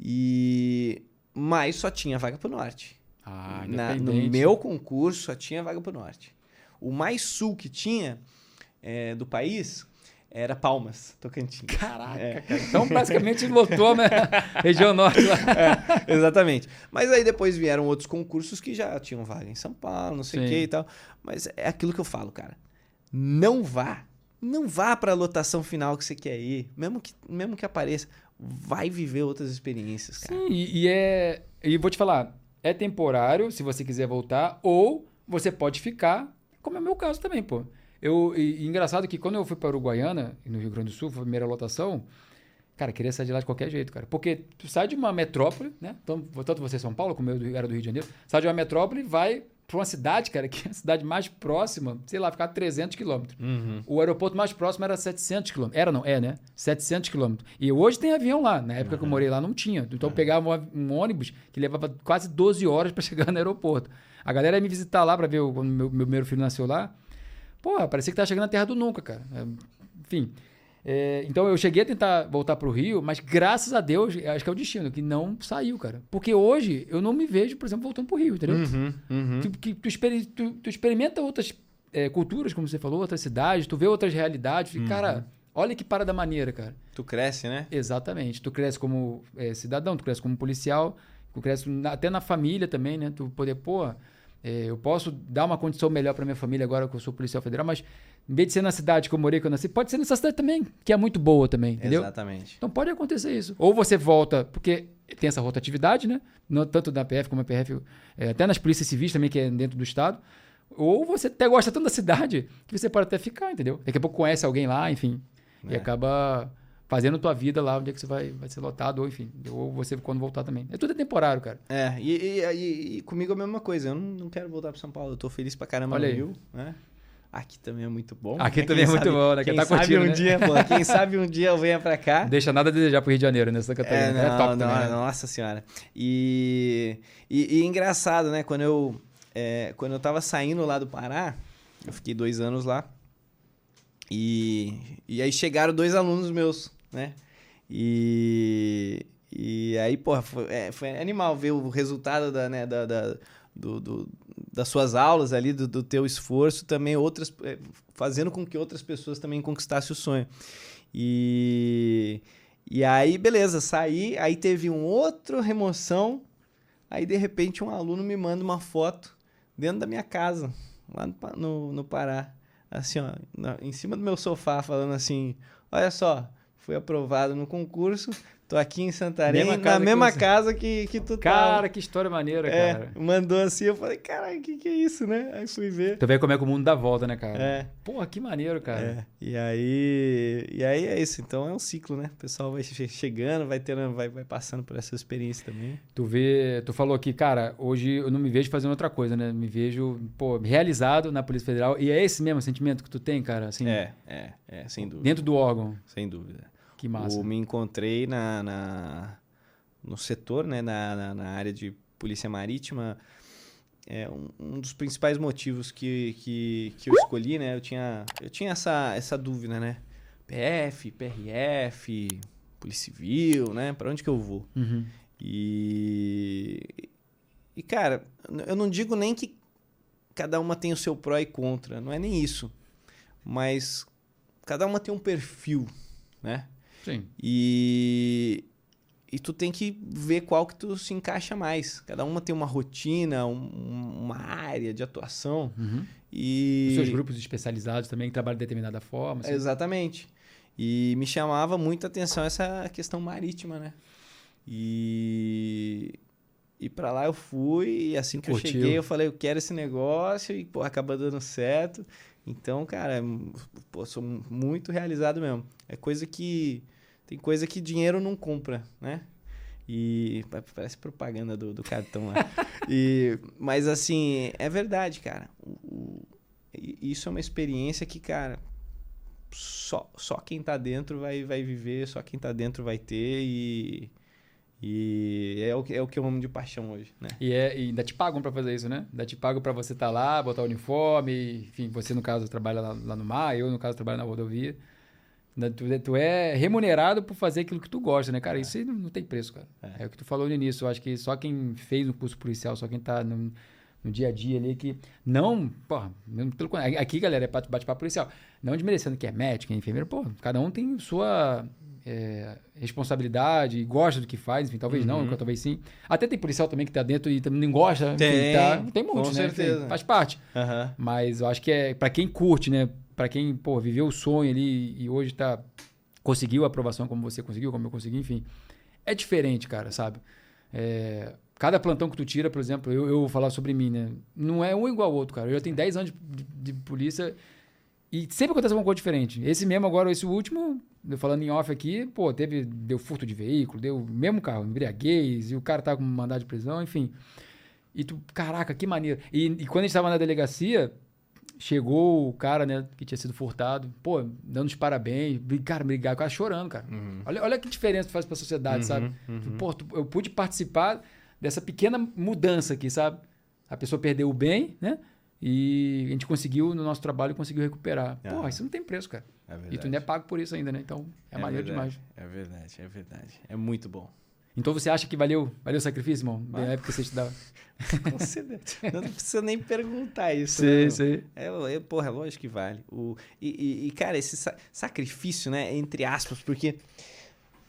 E... Mas só tinha vaga pro norte. Ah, Na, no independente. meu concurso só tinha vaga pro norte. O mais sul que tinha é, do país era Palmas, Tocantins. Caraca, É. cara. Então praticamente lotou, né? Região Norte lá. É, exatamente. Mas aí depois vieram outros concursos que já tinham vaga em São Paulo, não sei o que e tal. Mas é aquilo que eu falo, cara. Não vá. Não vá para a lotação final que você quer ir. Mesmo que, mesmo que apareça, vai viver outras experiências, cara. Sim, e, e é. E vou te falar, é temporário, se você quiser voltar, ou você pode ficar, como é o meu caso também, pô. Eu, e, e engraçado que quando eu fui para Uruguaiana, no Rio Grande do Sul, foi a primeira lotação, cara, queria sair de lá de qualquer jeito, cara. Porque tu sai de uma metrópole, né? Tanto, tanto você São Paulo, como eu era do Rio de Janeiro, sai de uma metrópole e vai para uma cidade, cara, que é a cidade mais próxima, sei lá, ficar a 300 quilômetros. O aeroporto mais próximo era 700 quilômetros. Era, não? É, né? 700 quilômetros. E hoje tem avião lá. Na época que eu morei lá, não tinha. Então eu pegava um, av- um ônibus que levava quase 12 horas para chegar no aeroporto. A galera ia me visitar lá para ver o, quando meu, meu primeiro filho nasceu lá. Porra, parecia que tava chegando na terra do nunca, cara. É, Enfim. É, então eu cheguei a tentar voltar pro Rio, mas graças a Deus, acho que é o destino, que não saiu, cara. Porque hoje eu não me vejo, por exemplo, voltando pro Rio, entendeu? Uhum, uhum. que, que tu, experi- tu- tu experimenta outras é, culturas, como você falou, outras cidades, tu vê outras realidades. E, cara, olha que parada maneira, cara. Tu cresce, né? Exatamente. Tu cresce como é, cidadão, tu cresce como policial, tu cresce na- até na família também, né? Tu poder, pô, é, eu posso dar uma condição melhor para minha família agora que eu sou policial federal, mas em vez de ser na cidade que eu morei, que eu nasci, pode ser nessa cidade também, que é muito boa também, entendeu? Exatamente. Então pode acontecer isso. Ou você volta, porque tem essa rotatividade, né? Não, tanto da PF como a PF, é, até nas polícias civis também, que é dentro do Estado. Ou você até gosta tanto da cidade que você pode até ficar, entendeu? Daqui a pouco conhece alguém lá, enfim. E É. acaba fazendo tua vida lá onde é que você vai, vai ser lotado, ou enfim. Ou você quando voltar também. É tudo é temporário, cara. É, e, e- e- comigo é a mesma coisa. Eu não, não quero voltar para São Paulo. Eu tô feliz pra caramba Olha no aí. Rio, né? Aqui também é muito bom. Aqui né? também Quem é muito sabe- bom, né? Quem Quem tá sabe curtindo, um né? dia, pô. Quem sabe um dia eu venha pra cá. Não deixa nada a desejar pro Rio de Janeiro, né? Santa É, Catarina. não, É, top não, também. né? nossa senhora. E, e, e engraçado, né? Quando eu, é, quando eu tava saindo lá do Pará, eu fiquei dois anos lá. E, e aí chegaram dois alunos meus, né? E, E aí, porra, foi, é, foi animal ver o resultado da, né, da, da do, do, das suas aulas ali, do, do teu esforço, também outras. É, fazendo com que outras pessoas também conquistassem o sonho. E, e aí, beleza, saí, aí teve um outro remoção, aí de repente um aluno me manda uma foto dentro da minha casa, lá no, no, no Pará. Assim, ó, em cima do meu sofá, falando assim: olha só, fui aprovado no concurso, Tô aqui em Santarém, mesma na mesma que casa que, que tu tá. Cara, que história maneira, é, cara. Mandou assim, eu falei, caralho, o que, que é isso, né? Aí fui ver. Tu vê como é que o mundo dá volta, né, cara? É. Porra, que maneiro, cara. É. E aí. E aí é isso. Então é um ciclo, né? O pessoal vai chegando, vai tendo, vai, vai passando por essa experiência também. Tu vê. Tu falou aqui, cara, hoje eu não me vejo fazendo outra coisa, né? Me vejo, pô, realizado na Polícia Federal. E é esse mesmo sentimento que tu tem, cara? Assim, é, é, é, sem dúvida. Dentro do órgão. Sem dúvida. Que massa. O, me encontrei na, na, no setor, né, na, na, na área de polícia marítima. É um, um, dos principais motivos que, que, que eu escolhi, né? Eu tinha, eu tinha essa, essa dúvida, né? PF, PRF, Polícia Civil, né? Para onde que eu vou? Uhum. E, e, cara, eu não digo nem que cada uma tem o seu pró e contra, não é nem isso. Mas cada uma tem um perfil, né? Sim. E, e tu tem que ver qual que tu se encaixa mais. Cada uma tem uma rotina, um, uma área de atuação. Uhum. E... Os seus grupos especializados também que trabalham de determinada forma. Assim. Exatamente. E me chamava muita atenção essa questão marítima, né? E, e para lá eu fui, e assim que Curtiu. eu cheguei, eu falei, eu quero esse negócio, e pô, acaba dando certo. Então, cara, pô, sou muito realizado mesmo. É coisa que. Tem coisa que dinheiro não compra, né? E parece propaganda do, do cartão lá. e, mas assim, é verdade, cara. O, o, isso é uma experiência que, cara, só, só quem tá dentro vai, vai viver, só quem tá dentro vai ter e e é o, que, é o que eu amo de paixão hoje, né? E, é, e ainda te pagam para fazer isso, né? Ainda te pagam para você estar tá lá, botar o uniforme, enfim, você no caso trabalha lá, lá, no mar, eu no caso trabalho na rodovia. Tu, tu, é remunerado por fazer aquilo que tu gosta, né, cara? É. Isso não, tem preço, cara. É. é. o que tu falou no início. Eu acho que só quem fez um curso policial, só quem tá no, no dia a dia ali que não, porra, pelo aqui, galera, é bate-papo policial. Não desmerecendo que é médico, é enfermeiro, pô, cada um tem sua é, responsabilidade, gosta do que faz, enfim, talvez uhum. não, talvez sim. Até tem policial também que tá dentro e também não gosta. Tem, enfim, tá, tem muito, com né? certeza. Faz parte. Uhum. Mas eu acho que é para quem curte, né? Para quem, pô, viveu o sonho ali e hoje tá conseguiu a aprovação como você conseguiu, como eu consegui, enfim. É diferente, cara, sabe? É, cada plantão que tu tira, por exemplo, eu, eu vou falar sobre mim, né? Não é um igual ao outro, cara. Eu já tenho 10 anos de, de, polícia e sempre acontece alguma coisa diferente. Esse mesmo agora, esse último, falando em off aqui, pô, teve, deu furto de veículo, deu mesmo carro, embriaguez, e o cara tá com mandado de prisão, enfim. E tu, caraca, que maneiro. E, e quando a gente tava na delegacia, chegou o cara, né, que tinha sido furtado, pô, dando os parabéns, cara, brigar, o cara chorando, cara. Uhum. Olha, olha que diferença faz pra sociedade, uhum, sabe? Uhum. Pô, tu, eu pude participar dessa pequena mudança aqui, sabe? A pessoa perdeu o bem, né? E a gente conseguiu, no nosso trabalho, conseguiu recuperar. Ah, Porra, isso não tem preço, cara. É e tu ainda é pago por isso ainda, né? Então, é, é maneiro verdade, demais. É verdade, é verdade. É muito bom. Então você acha que valeu, valeu o sacrifício, irmão? Ah. Na época que você estudava. Não precisa nem perguntar isso. Sim, né? sim. É, é, porra, é lógico que vale. O, e, e, e, cara, esse sa sacrifício, né? Entre aspas, porque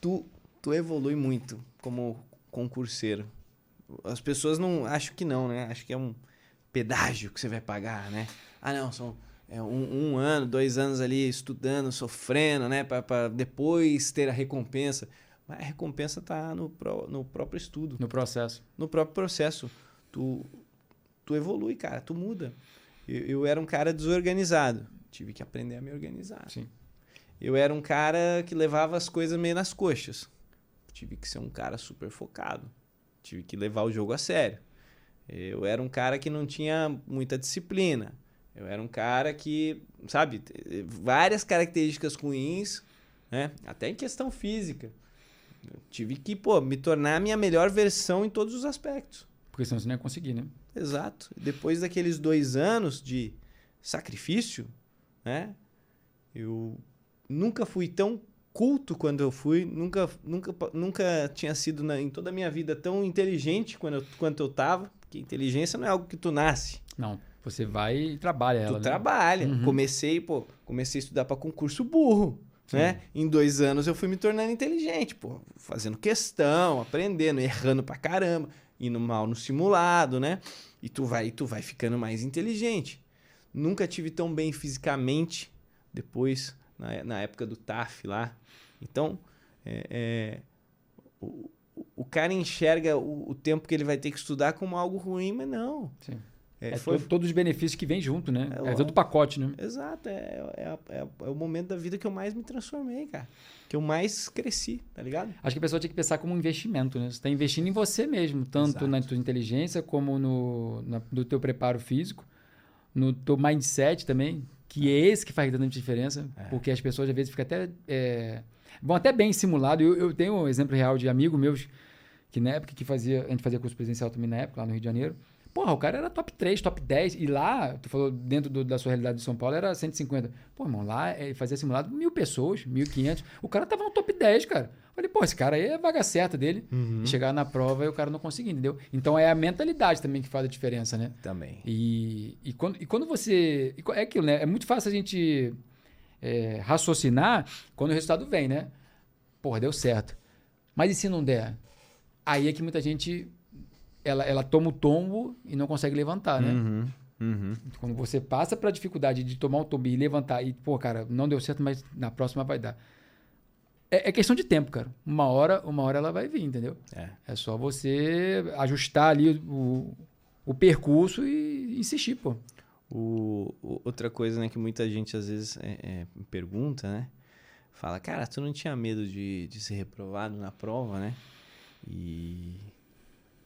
tu, tu evolui muito como concurseiro. As pessoas não. Acho que não, né? Acho que é um pedágio que você vai pagar, né? Ah, não, são é, um, um, ano, dois anos ali estudando, sofrendo, né? Para depois ter a recompensa. Mas a recompensa tá no, no próprio estudo. No processo. No próprio processo. Tu, tu evolui, cara, tu muda. Eu, eu era um cara desorganizado. Tive que aprender a me organizar. Sim. Eu era um cara que levava as coisas meio nas coxas. Tive que ser um cara super focado. Tive que levar o jogo a sério. Eu era um cara que não tinha muita disciplina. Eu era um cara que, sabe, várias características ruins, né? Até em questão física. Eu tive que, pô, me tornar a minha melhor versão em todos os aspectos. Porque senão você não ia conseguir, né? Exato. Depois daqueles dois anos de sacrifício, né? Eu nunca fui tão culto quando eu fui, nunca, nunca, nunca tinha sido na, em toda a minha vida tão inteligente quando eu, quanto eu tava. Porque inteligência não é algo que tu nasce. Não, você vai e trabalha ela. Tu né? trabalha. Uhum. Comecei, pô, comecei a estudar para concurso burro. Né? Em dois anos eu fui me tornando inteligente, pô, fazendo questão, aprendendo, errando pra caramba, indo mal no simulado, né? E tu vai, tu vai ficando mais inteligente. Nunca tive tão bem fisicamente depois, na, na época do TAF lá. Então, é, é, o, o cara enxerga o, o, tempo que ele vai ter que estudar como algo ruim, mas não. Sim. É, é foi... todo, todos os benefícios que vem junto, né? É, é todo o pacote, né? Exato. É, é, é, é, o momento da vida que eu mais me transformei, cara. Que eu mais cresci, tá ligado? Acho que a pessoa tinha que pensar como um investimento, né? Você está investindo em você mesmo, tanto Exato. na tua inteligência como no, na, no teu preparo físico, no teu mindset também, que é esse que faz tanta diferença, é. porque as pessoas às vezes ficam até... É, vão até bem simulado. Eu, eu tenho um exemplo real de amigo meus que na época que fazia... A gente fazia curso presencial também na época, lá no Rio de Janeiro Porra, o cara era top 3, top 10. E lá, tu falou, dentro do, da sua realidade de São Paulo, era 150. Pô, irmão, lá ele fazia simulado mil pessoas, 1.500. O cara tava no top 10, cara. Falei, pô, esse cara aí é vaga certa dele. Uhum. Chegar na prova e o cara não conseguir, entendeu? Então é a mentalidade também que faz a diferença, né? Também. E, e, quando, e quando você. É aquilo, né? É muito fácil a gente é, raciocinar quando o resultado vem, né? Porra, deu certo. Mas e se não der? Aí é que muita gente ela, ela toma o tombo e não consegue levantar, né? Uhum, uhum. Quando você passa para a dificuldade de tomar um tombo e levantar e, pô, cara, não deu certo, mas na próxima vai dar. É, é questão de tempo, cara. Uma hora, uma hora ela vai vir, entendeu? É, é só você ajustar ali o, o percurso e insistir, pô. O, o, outra coisa né, que muita gente às vezes é, é, pergunta, né? Fala, cara, tu não tinha medo de, de ser reprovado na prova, né? E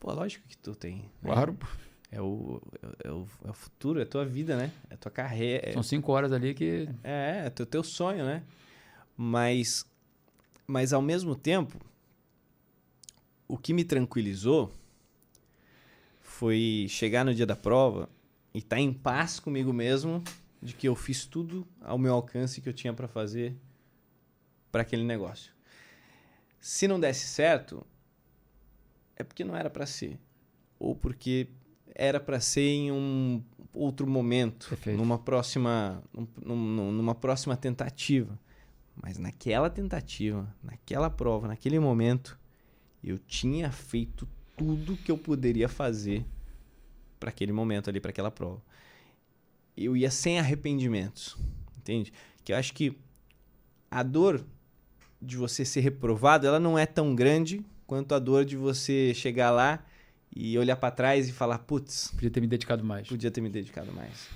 Pô, lógico que tu tem. Né? Claro. É o, é, o, é o futuro, é a tua vida, né? É a tua carreira. São cinco horas ali que. É, é o teu, teu sonho, né? Mas, mas ao mesmo tempo, o que me tranquilizou foi chegar no dia da prova e estar tá em paz comigo mesmo de que eu fiz tudo ao meu alcance que eu tinha para fazer para aquele negócio. Se não desse certo, é porque não era para ser. Ou porque era para ser em um outro momento, Perfeito. numa próxima, num, numa próxima tentativa. Mas naquela tentativa, naquela prova, naquele momento, eu tinha feito tudo que eu poderia fazer para aquele momento ali, para aquela prova. Eu ia sem arrependimentos, entende? Que eu acho que a dor de você ser reprovado, ela não é tão grande quanto a dor de você chegar lá e olhar para trás e falar, putz, podia ter me dedicado mais. Podia ter me dedicado mais.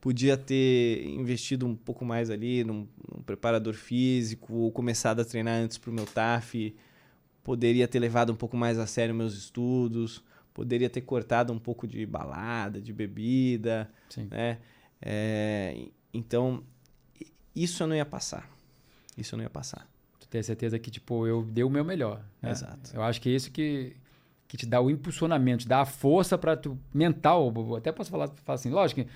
Podia ter investido um pouco mais ali num, num preparador físico, ou começado a treinar antes pro meu TAF. Poderia ter levado um pouco mais a sério meus estudos. Poderia ter cortado um pouco de balada, de bebida. Sim. Né? É, então, isso eu não ia passar. Isso eu não ia passar ter certeza que, tipo, eu dei o meu melhor. Né? Exato. Eu acho que é isso que, que te dá o impulsionamento, te dá a força para tu mental. Até posso falar, falar assim, lógico que.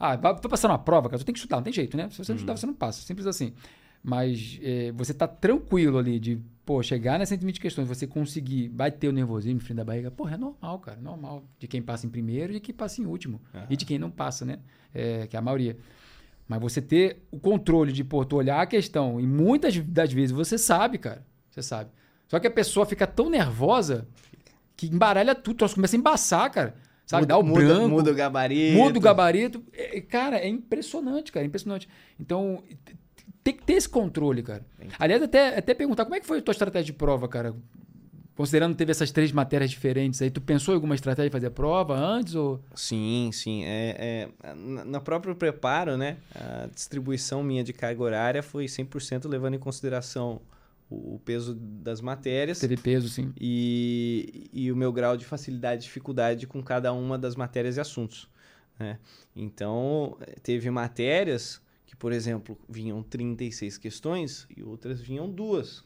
Ah, tô passando uma prova, cara, tu tem que estudar, não tem jeito, né? Se você não uhum. estudar, você não passa. Simples assim. Mas é, você tá tranquilo ali de, pô, chegar nessas 120 questões, você conseguir, vai ter o nervosismo, frio da barriga. Porra, é normal, cara, normal. De quem passa em primeiro e de quem passa em último. Uhum. E de quem não passa, né? É, que é a maioria. Mas você ter o controle de, pô, tu olhar a questão, e muitas das vezes você sabe, cara. Você sabe. Só que a pessoa fica tão nervosa que embaralha tudo, troço começa a embaçar, cara. Sabe, muda, dá o muda, branco. Muda o gabarito. Muda o gabarito. É, cara, é impressionante, cara. É impressionante. Então, tem que ter esse controle, cara. Aliás, até, até perguntar, como é que foi a tua estratégia de prova, cara? Considerando que teve essas três matérias diferentes aí, tu pensou em alguma estratégia de fazer a prova antes? Ou... Sim, sim. É, é, na próprio preparo, né? A distribuição minha de carga horária foi 100% levando em consideração o, o, peso das matérias. Teve peso, sim. E, e o meu grau de facilidade e dificuldade com cada uma das matérias e assuntos. Né? Então, teve matérias que, por exemplo, vinham 36 questões e outras vinham duas.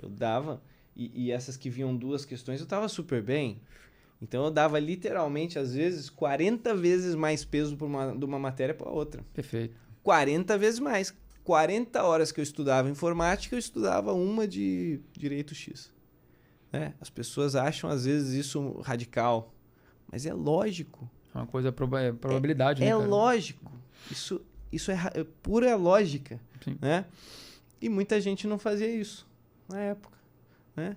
Eu dava e, e essas que vinham duas questões, eu estava super bem. Então eu dava literalmente, às vezes, 40 vezes mais peso uma, de uma matéria para outra. Perfeito. 40 vezes mais. 40 horas que eu estudava informática, eu estudava uma de direito X. Né? As pessoas acham, às vezes, isso radical. Mas é lógico. É uma coisa, é probabilidade, é, né? É cara? lógico. Isso, isso é, é pura lógica. Sim. Né? E muita gente não fazia isso na época. Né?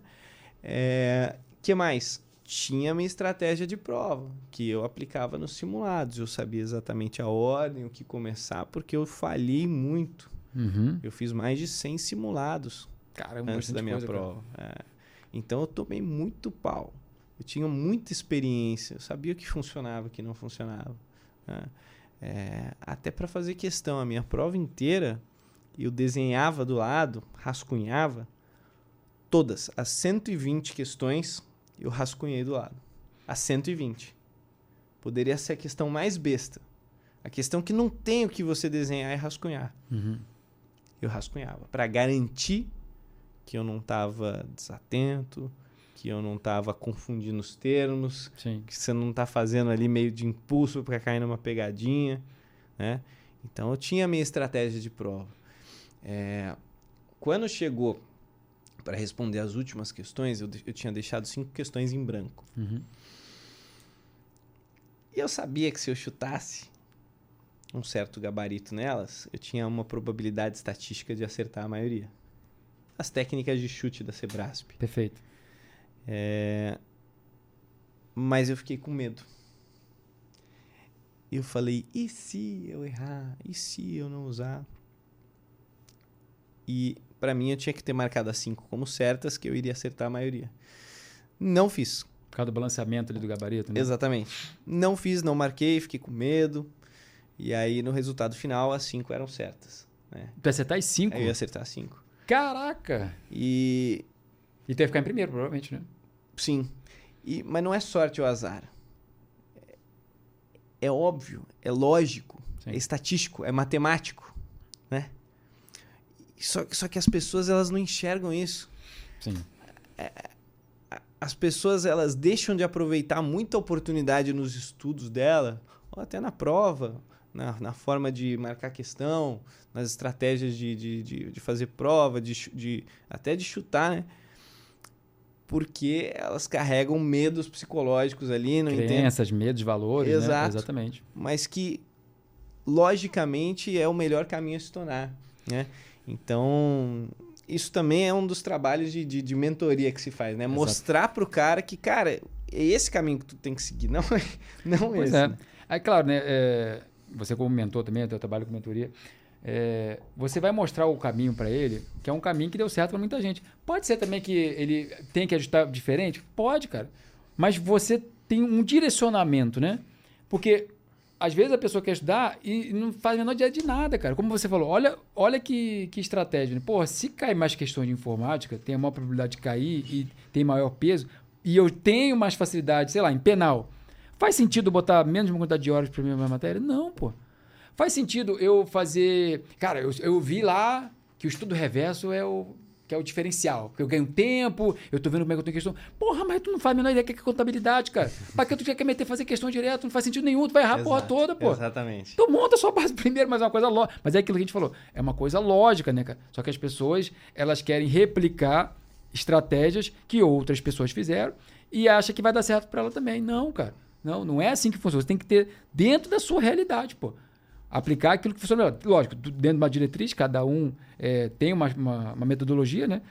É, que mais? Tinha minha estratégia de prova, que eu aplicava nos simulados. Eu sabia exatamente a ordem, o que começar, porque eu falhei muito. Uhum. Eu fiz mais de 100 simulados Caramba, antes da minha coisa, prova. É. Então eu tomei muito pau. Eu tinha muita experiência, eu sabia o que funcionava, o que não funcionava. Né? É, até para fazer questão, a minha prova inteira, eu desenhava do lado, rascunhava, todas as 120 questões, eu rascunhei do lado. As 120. Poderia ser a questão mais besta. A questão que não tem o que você desenhar e rascunhar. Uhum. Eu rascunhava. Para garantir que eu não estava desatento, que eu não estava confundindo os termos, Sim. que você não está fazendo ali meio de impulso para cair numa pegadinha, né? Então eu tinha a minha estratégia de prova. É, quando chegou para responder as últimas questões, eu, eu, tinha deixado cinco questões em branco. Uhum. E eu sabia que se eu chutasse um certo gabarito nelas, eu tinha uma probabilidade estatística de acertar a maioria. As técnicas de chute da Sebrasp. Perfeito. É... Mas eu fiquei com medo. Eu falei, e se eu errar? E se eu não usar? E para mim eu tinha que ter marcado as cinco como certas, que eu iria acertar a maioria. Não fiz. Por causa do balanceamento ali do gabarito, né? Exatamente. Não fiz, não marquei, fiquei com medo. E aí, no resultado final, as cinco eram certas. Né? Tu ia acertar as cinco? Eu ia acertar as cinco. Caraca! E... E tu ia ficar em primeiro, provavelmente, né? Sim. E, mas não é sorte ou azar. É, é óbvio, é lógico, Sim. é estatístico, é matemático, né? Só, só que as pessoas elas não enxergam isso. Sim. É, as pessoas elas deixam de aproveitar muita oportunidade nos estudos dela, ou até na prova, na, na forma de marcar questão, nas estratégias de, de, de, de fazer prova, de, de, até de chutar, né? Porque elas carregam medos psicológicos ali, não Crenças, medos, valores, né? Exato, né? Exatamente. Mas que, logicamente, é o melhor caminho a se tornar, né? Então, isso também é um dos trabalhos de, de, de mentoria que se faz, né? Exato. Mostrar pro cara que, cara, é esse caminho que tu tem que seguir, não, é, não pois esse. É. Aí, claro, né? É, você como mentor também, eu trabalho com mentoria, é, você vai mostrar o caminho para ele, que é um caminho que deu certo para muita gente. Pode ser também que ele tem que ajustar diferente? Pode, cara. Mas você tem um direcionamento, né? Porque às vezes a pessoa quer estudar e não faz a menor ideia de nada, cara. Como você falou, olha, olha que, que estratégia. Né? Porra, se cai mais questões de informática, tem a maior probabilidade de cair e tem maior peso, e eu tenho mais facilidade, sei lá, em penal. Faz sentido botar menos uma quantidade de horas para minha matéria? Não, pô. Faz sentido eu fazer. Cara, eu, eu vi lá que o estudo reverso é o que é o diferencial. Porque eu ganho tempo, eu tô vendo como é que eu tenho questão. Porra, mas tu não faz a menor ideia do que é contabilidade, cara. Pra que tu quer meter fazer questão direto? Não faz sentido nenhum, tu vai errar Exato, a porra toda, pô. Exatamente. Tu monta a sua base primeiro, mas é uma coisa lógica. Mas é aquilo que a gente falou, é uma coisa lógica, né, cara? Só que as pessoas, elas querem replicar estratégias que outras pessoas fizeram e acha que vai dar certo para ela também. Não, cara. Não, não é assim que funciona. Você tem que ter dentro da sua realidade, pô aplicar aquilo que funciona melhor. Lógico, dentro de uma diretriz, cada um é, tem uma, uma, uma, metodologia, né?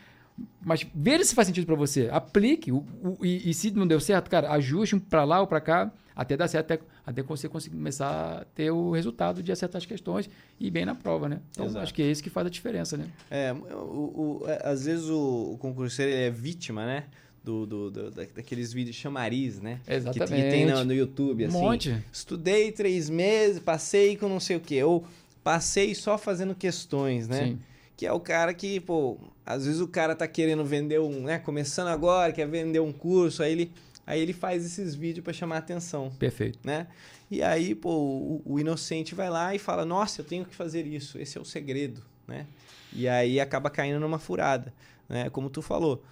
Mas veja se faz sentido para você. Aplique. O, o, e, e, se não deu certo, cara, ajuste para lá ou para cá, até dar certo, até, até você conseguir começar a ter o resultado de acertar as questões e ir bem na prova, né? Então, Exato. acho que é isso que faz a diferença, né? É, o, o, às vezes o, o concurseiro é vítima, né? Do, do, do, daqueles vídeos chamariz, né? Exatamente. Que, que tem no, no, YouTube, assim. Um monte. Estudei três meses, passei com não sei o quê. Ou passei só fazendo questões, né? Sim. Que é o cara que, pô, às vezes o cara tá querendo vender um, né? Começando agora, quer vender um curso, aí ele, aí ele faz esses vídeos para chamar atenção. Perfeito. Né? E aí, pô, o, o inocente vai lá e fala, nossa, eu tenho que fazer isso, esse é o segredo, né? E aí acaba caindo numa furada, né? Como tu falou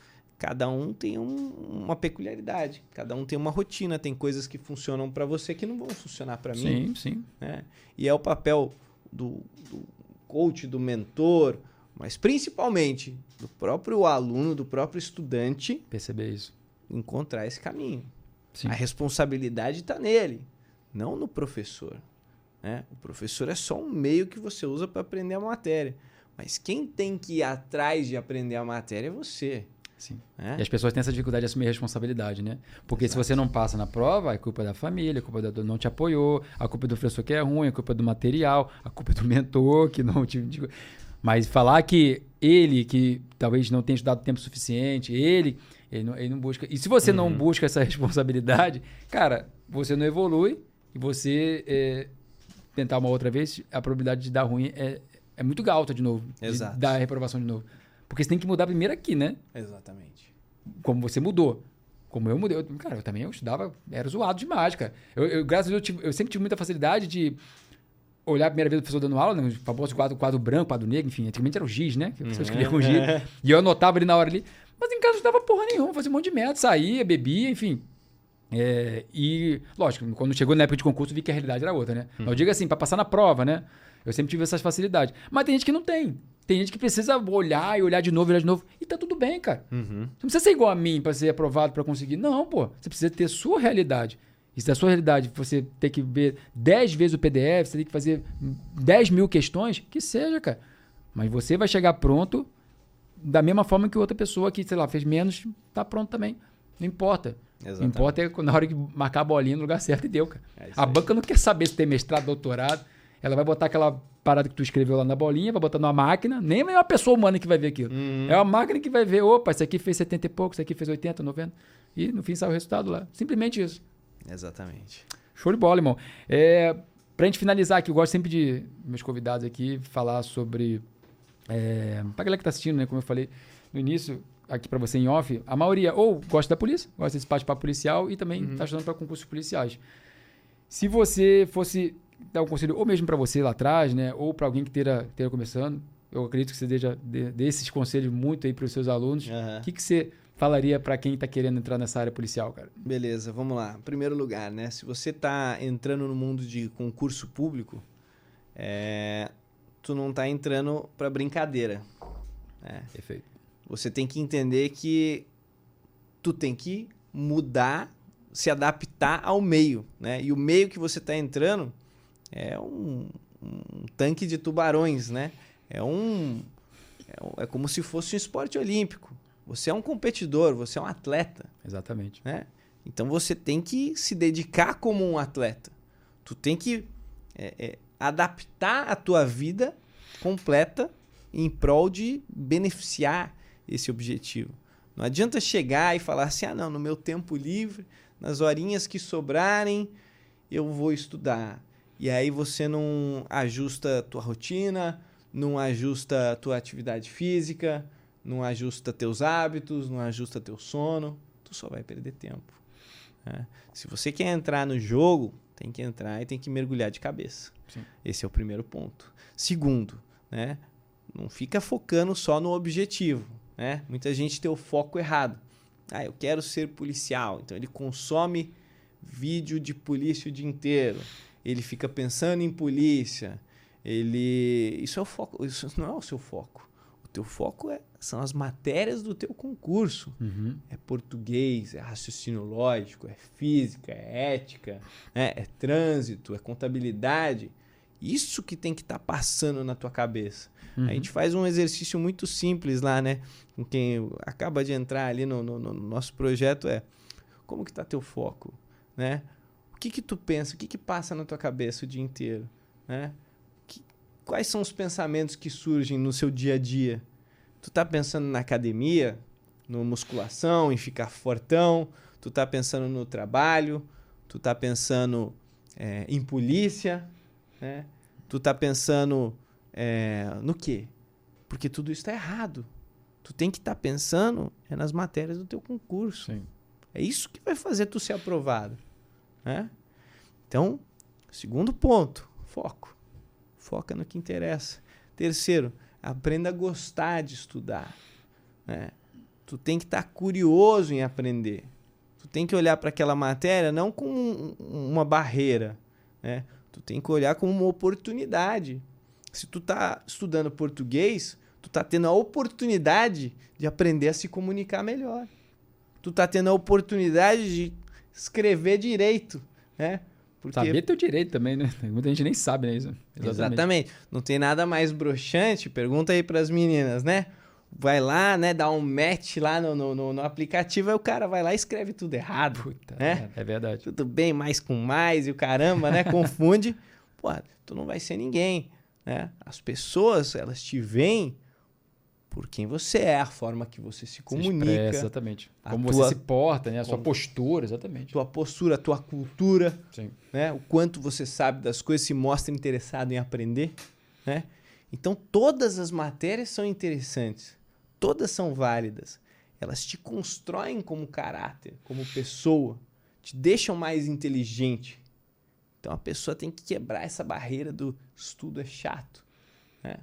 cada um tem um, uma peculiaridade, cada um tem uma rotina, tem coisas que funcionam para você que não vão funcionar para mim. Sim, sim. Né? E é o papel do, do, coach, do mentor, mas principalmente do próprio aluno, do próprio estudante Perceber isso. encontrar esse caminho. Sim. A responsabilidade está nele, não no professor. né? O professor é só um meio que você usa para aprender a matéria. Mas quem tem que ir atrás de aprender a matéria é você. Sim. né? E as pessoas têm essa dificuldade de assumir responsabilidade, né? Porque se você não passa na prova, é culpa da família, a culpa do não te apoiou, a culpa é do professor que é ruim, a culpa é do material, a culpa é do mentor que não te. Mas falar que ele, que talvez não tenha estudado tempo suficiente, ele, ele não, ele não busca. E se você não busca essa responsabilidade, cara, você não evolui e você é, tentar uma outra vez, a probabilidade de dar ruim é, é muito alta de novo. de Exato. dar reprovação de novo. Porque você tem que mudar primeiro aqui, né? Exatamente. como você mudou. Como eu mudei. Eu, cara, eu também eu estudava, era zoado demais, cara. Eu, eu, graças a Deus, eu, tive- eu sempre tive muita facilidade de olhar a primeira vez o professor dando aula, né, o famoso quadro, quadro branco, quadro negro, enfim, antigamente era o giz, né? Que o professor escrevia com giz. E eu anotava ali na hora ali. Mas em casa eu não estudava porra nenhuma, fazia um monte de merda, saía, bebia, enfim. É, e, lógico, quando chegou na época de concurso, vi que a realidade era outra, né? Mas eu digo assim, para passar na prova, né? Eu sempre tive essas facilidades. Mas tem gente que não tem. Tem gente que precisa olhar e olhar de novo, olhar de novo. E tá tudo bem, cara. Uhum. Você não precisa ser igual a mim para ser aprovado, para conseguir. Não, pô. Você precisa ter sua realidade. E se da sua realidade você ter que ver 10 vezes o PDF, você tem que fazer 10 mil questões, que seja, cara. Mas você vai chegar pronto da mesma forma que outra pessoa que, sei lá, fez menos, tá pronto também. Não importa. Exatamente. importa é na hora que marcar a bolinha no lugar certo e deu, cara. É a banca não quer saber se tem mestrado, doutorado. Ela vai botar aquela parada que tu escreveu lá na bolinha, vai botar numa máquina. Nem é uma pessoa humana que vai ver aquilo. Uhum. É uma máquina que vai ver, opa, esse aqui fez 70 e pouco, esse aqui fez 80, 90. E no fim sai o resultado lá. Simplesmente isso. Exatamente. Show de bola, irmão. É, pra gente finalizar aqui, eu gosto sempre de meus convidados aqui falar sobre. É, pra galera que tá assistindo, né? Como eu falei no início, aqui pra você em off, a maioria ou gosta da polícia, gosta desse bate-papo policial e também tá estudando pra concursos policiais. Se você fosse dar um conselho, ou mesmo pra você lá atrás, né? Ou pra alguém que esteja esteja começando, eu acredito que você deixa, dê, dê esses conselhos muito aí pros seus alunos. O que, que você falaria pra quem tá querendo entrar nessa área policial, cara? Beleza, vamos lá. Primeiro lugar, né? Se você tá entrando no mundo de concurso público, é, tu não tá entrando pra brincadeira. né? Perfeito. Você tem que entender que tu tem que mudar, se adaptar ao meio, né? E o meio que você tá entrando é um, um tanque de tubarões, né? É um, é é como se fosse um esporte olímpico. Você é um competidor, você é um atleta Exatamente. né? Então você tem que se dedicar como um atleta. Tu tem que é, é, adaptar a tua vida completa em prol de beneficiar esse objetivo. Não adianta chegar e falar assim, ah não, no meu tempo livre, nas horinhas que sobrarem, eu vou estudar. E aí você não ajusta a tua rotina, não ajusta a tua atividade física, não ajusta teus hábitos, não ajusta teu sono, tu só vai perder tempo. né? Se você quer entrar no jogo, tem que entrar e tem que mergulhar de cabeça. Sim. Esse é o primeiro ponto. Segundo, né? Não fica focando só no objetivo, né? Muita gente tem o foco errado. Ah, eu quero ser policial. Então ele consome vídeo de polícia o dia inteiro. Ele fica pensando em polícia. Ele, isso é o foco. Isso não é o seu foco. O teu foco é, são as matérias do teu concurso. Uhum. É português, é raciocínio lógico, é física, é ética, né? é trânsito, é contabilidade. Isso que tem que estar passando na tua cabeça. Uhum. A gente faz um exercício muito simples lá, né? Com quem acaba de entrar ali no, no- no nosso projeto é como que tá teu foco, né? O que que tu pensa? O que que passa na tua cabeça o dia inteiro, né? Que- quais são os pensamentos que surgem no seu dia a dia? Tu tá pensando na academia, no musculação, em ficar fortão? Tu tá pensando no trabalho? Tu tá pensando é, em polícia, né? Tu tá pensando é, no quê? Porque tudo isso está errado. Tu tem que estar pensando é nas matérias do teu concurso. Sim. É isso que vai fazer tu ser aprovado, né? Então, segundo ponto, foco. Foca no que interessa. Terceiro, aprenda a gostar de estudar, né? Tu tem que estar curioso em aprender. Tu tem que olhar para aquela matéria não como um- uma barreira, né? Tu tem que olhar como uma oportunidade. Se tu tá estudando português, tu tá tendo a oportunidade de aprender a se comunicar melhor. Tu tá tendo a oportunidade de escrever direito, né? Porque... Saber teu direito também, né? Muita gente nem sabe, né? Isso. Exatamente. Exatamente. Não tem nada mais broxante, pergunta aí pras meninas, né? Vai lá, né? Dá um match lá no, no, no aplicativo, aí o cara vai lá e escreve tudo errado. Puta, né? É verdade. Tudo bem, mais com mais e o caramba, né? Confunde. Pô, tu não vai ser ninguém, né? As pessoas, elas te veem por quem você é, a forma que você se comunica. Se expressa, exatamente. Como tua, você se porta, né? A sua postura, exatamente. Tua postura, a tua cultura. Sim. Né? O quanto você sabe das coisas, se mostra interessado em aprender. Né? Então, todas as matérias são interessantes. Todas são válidas. Elas te constroem como caráter, como pessoa. Te deixam mais inteligente. Então, a pessoa tem que quebrar essa barreira do estudo é chato. Né?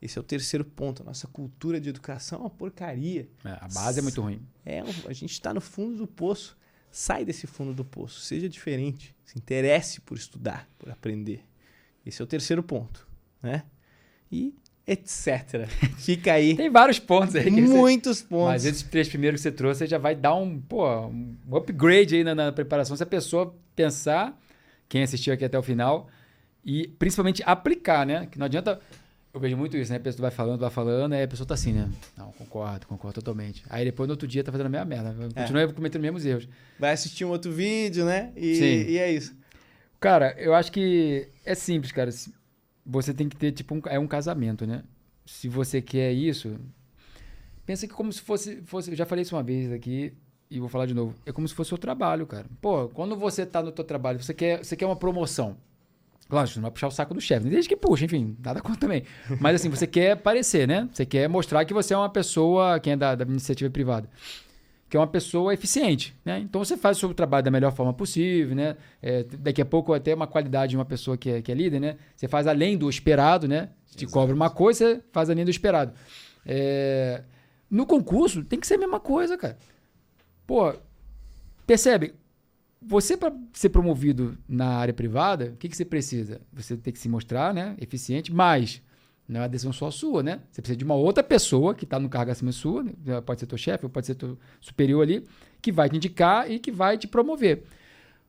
Esse é o terceiro ponto. A nossa cultura de educação é uma porcaria. É, a base é muito ruim. É, a gente está no fundo do poço. Sai desse fundo do poço. Seja diferente. Se interesse por estudar, por aprender. Esse é o terceiro ponto. Né? E etc. Fica aí. Tem vários pontos aí. Muitos você... pontos. Mas esses três primeiros que você trouxe, você já vai dar um, pô, um upgrade aí na, na preparação. Se a pessoa pensar, quem assistiu aqui até o final, e principalmente aplicar, né? Que não adianta eu vejo muito isso, né? A pessoa vai falando, vai falando, aí a pessoa tá assim, né? Não, concordo, concordo totalmente. Aí depois no outro dia tá fazendo a mesma merda. É. Continua é. cometendo os mesmos erros. Vai assistir um outro vídeo, né? E, Sim. e é isso. Cara, eu acho que é simples, cara. Você tem que ter, tipo, um, é um casamento, né? Se você quer isso, pensa que como se fosse, fosse. Eu já falei isso uma vez aqui e vou falar de novo. É como se fosse o trabalho, cara. Pô, quando você tá no teu trabalho, você quer, você quer uma promoção. Lógico, não vai puxar o saco do chefe. Desde que puxa, enfim, nada contra também. Mas assim, você quer aparecer, né? Você quer mostrar que você é uma pessoa, quem é da, da iniciativa privada, que é uma pessoa eficiente, né? Então você faz o seu trabalho da melhor forma possível, né? É, daqui a pouco até uma qualidade de uma pessoa que é, que é líder, né? Você faz além do esperado, né? Te Exato. cobra uma coisa, você faz além do esperado. É... No concurso tem que ser a mesma coisa, cara. Pô, percebe? Você, para ser promovido na área privada, o que, que você precisa? Você tem que se mostrar né, eficiente, mas não é uma decisão só sua, né? Você precisa de uma outra pessoa que está no cargo acima sua, né? pode ser teu chefe, pode ser teu superior ali, que vai te indicar e que vai te promover.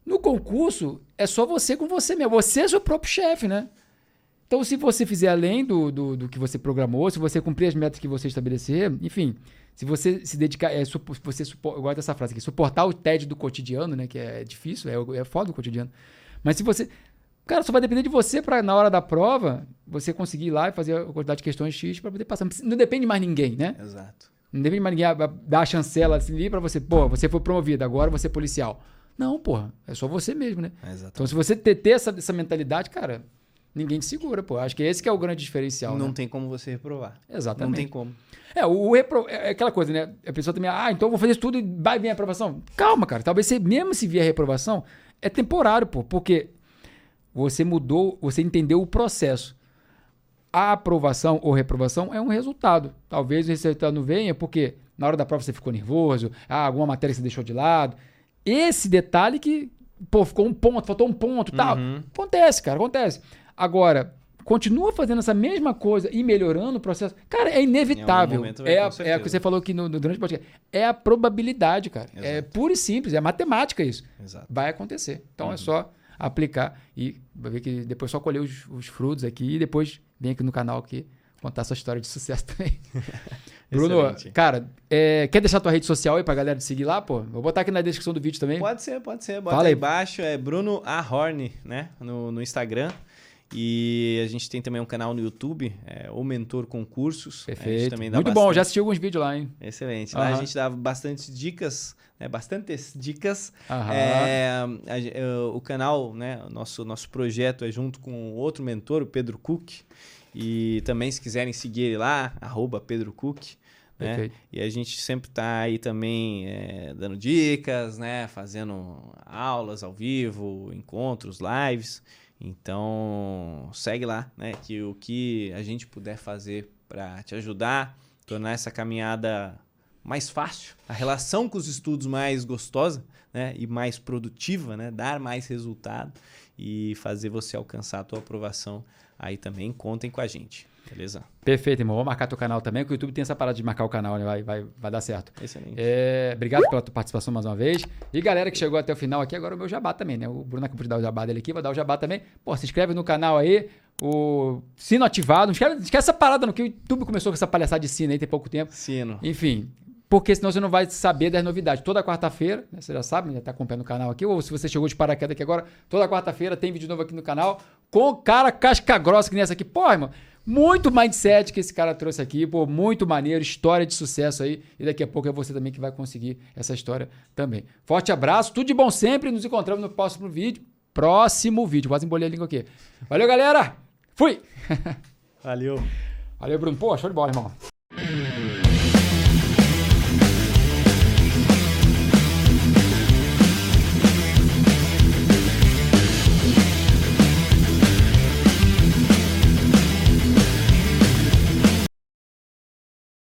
No concurso, é só você com você mesmo. Você é seu próprio chefe, né? Então, se você fizer além do, do, do, que você programou, se você cumprir as metas que você estabelecer, enfim, se você se dedicar, é, você eu gosto dessa frase aqui, suportar o TED do cotidiano, né? Que é difícil, é, é foda o cotidiano. Mas se você. Cara, só vai depender de você para na hora da prova você conseguir ir lá e fazer a quantidade de questões X para poder passar. Não depende mais ninguém, né? Exato. Não depende mais ninguém dar a chancela assim para você, pô, você foi promovido, agora você é policial. Não, porra, é só você mesmo, né? É então, se você ter, ter essa, essa mentalidade, cara, ninguém te segura, pô. Acho que esse que é o grande diferencial. Não né? tem como você reprovar. Exatamente. Não tem como. É, o repro... é aquela coisa, né? A pessoa também, ah, então eu vou fazer isso tudo e vai vir a aprovação. Calma, cara. Talvez você, mesmo se vier a reprovação, é temporário, pô. Porque você mudou, você entendeu o processo. A aprovação ou reprovação é um resultado. Talvez o resultado não venha porque na hora da prova você ficou nervoso, ah, alguma matéria você deixou de lado. Esse detalhe que, pô, ficou um ponto, faltou um ponto, tal. Uhum. Acontece, cara, acontece. Agora, continua fazendo essa mesma coisa e melhorando o processo, cara, é inevitável. É, a, é o que você falou aqui no, no, durante o podcast. É a probabilidade, cara. É Exato. É pura e simples, é matemática isso. Exato. Vai acontecer. Então é uhum. é só aplicar e vai ver que depois só colher os, os, frutos aqui e depois vem aqui no canal aqui contar sua história de sucesso também. Bruno, cara, é, quer deixar tua rede social aí pra galera te seguir lá, pô? Vou botar aqui na descrição do vídeo também. Pode ser, pode ser. Bota Fala aí embaixo, é Bruno Ahorn, né? No, no Instagram. E a gente tem também um canal no YouTube, é, O Mentor Concursos. Perfeito. Muito bastante... bom, já assisti alguns vídeos lá, hein? Excelente. Lá a gente dá bastante dicas, né? bastantes dicas. É, a, é, o canal, né? Nosso, nosso projeto é junto com outro mentor, o Pedro Cook. E também, se quiserem seguir ele lá, arroba Pedro Cook. Né? E a gente sempre está aí também é, dando dicas, né? fazendo aulas ao vivo, encontros, lives. Então, segue lá, né? Que o que a gente puder fazer para te ajudar, tornar essa caminhada mais fácil, a relação com os estudos mais gostosa né? e mais produtiva, né? dar mais resultado e fazer você alcançar a tua aprovação aí também. Contem com a gente. Beleza? Perfeito, irmão. Vou marcar teu canal também, que o YouTube tem essa parada de marcar o canal, né? Vai, vai, vai dar certo. Excelente. É, obrigado pela tua participação mais uma vez. E galera que chegou até o final aqui, agora o meu jabá também, né? O Bruno acabou de dar o jabá dele aqui, vou dar o jabá também. Pô, se inscreve no canal aí, o sino ativado. Não esquece, esquece essa parada, não, que o YouTube começou com essa palhaçada de sino aí tem pouco tempo. Sino. Enfim, porque senão você não vai saber das novidades. Toda quarta-feira, né, você já sabe, já está acompanhando o canal aqui, ou se você chegou de paraquedas aqui agora, toda quarta-feira tem vídeo novo aqui no canal, com cara casca grossa que nessa aqui. Pô, irmão, muito mindset que esse cara trouxe aqui, pô, muito maneiro, história de sucesso aí, e daqui a pouco é você também que vai conseguir essa história também. Forte abraço, tudo de bom sempre, nos encontramos no próximo vídeo. Próximo vídeo, quase embolei a língua aqui. Valeu, galera! Fui! Valeu! Valeu, Bruno. Pô, show de bola, irmão.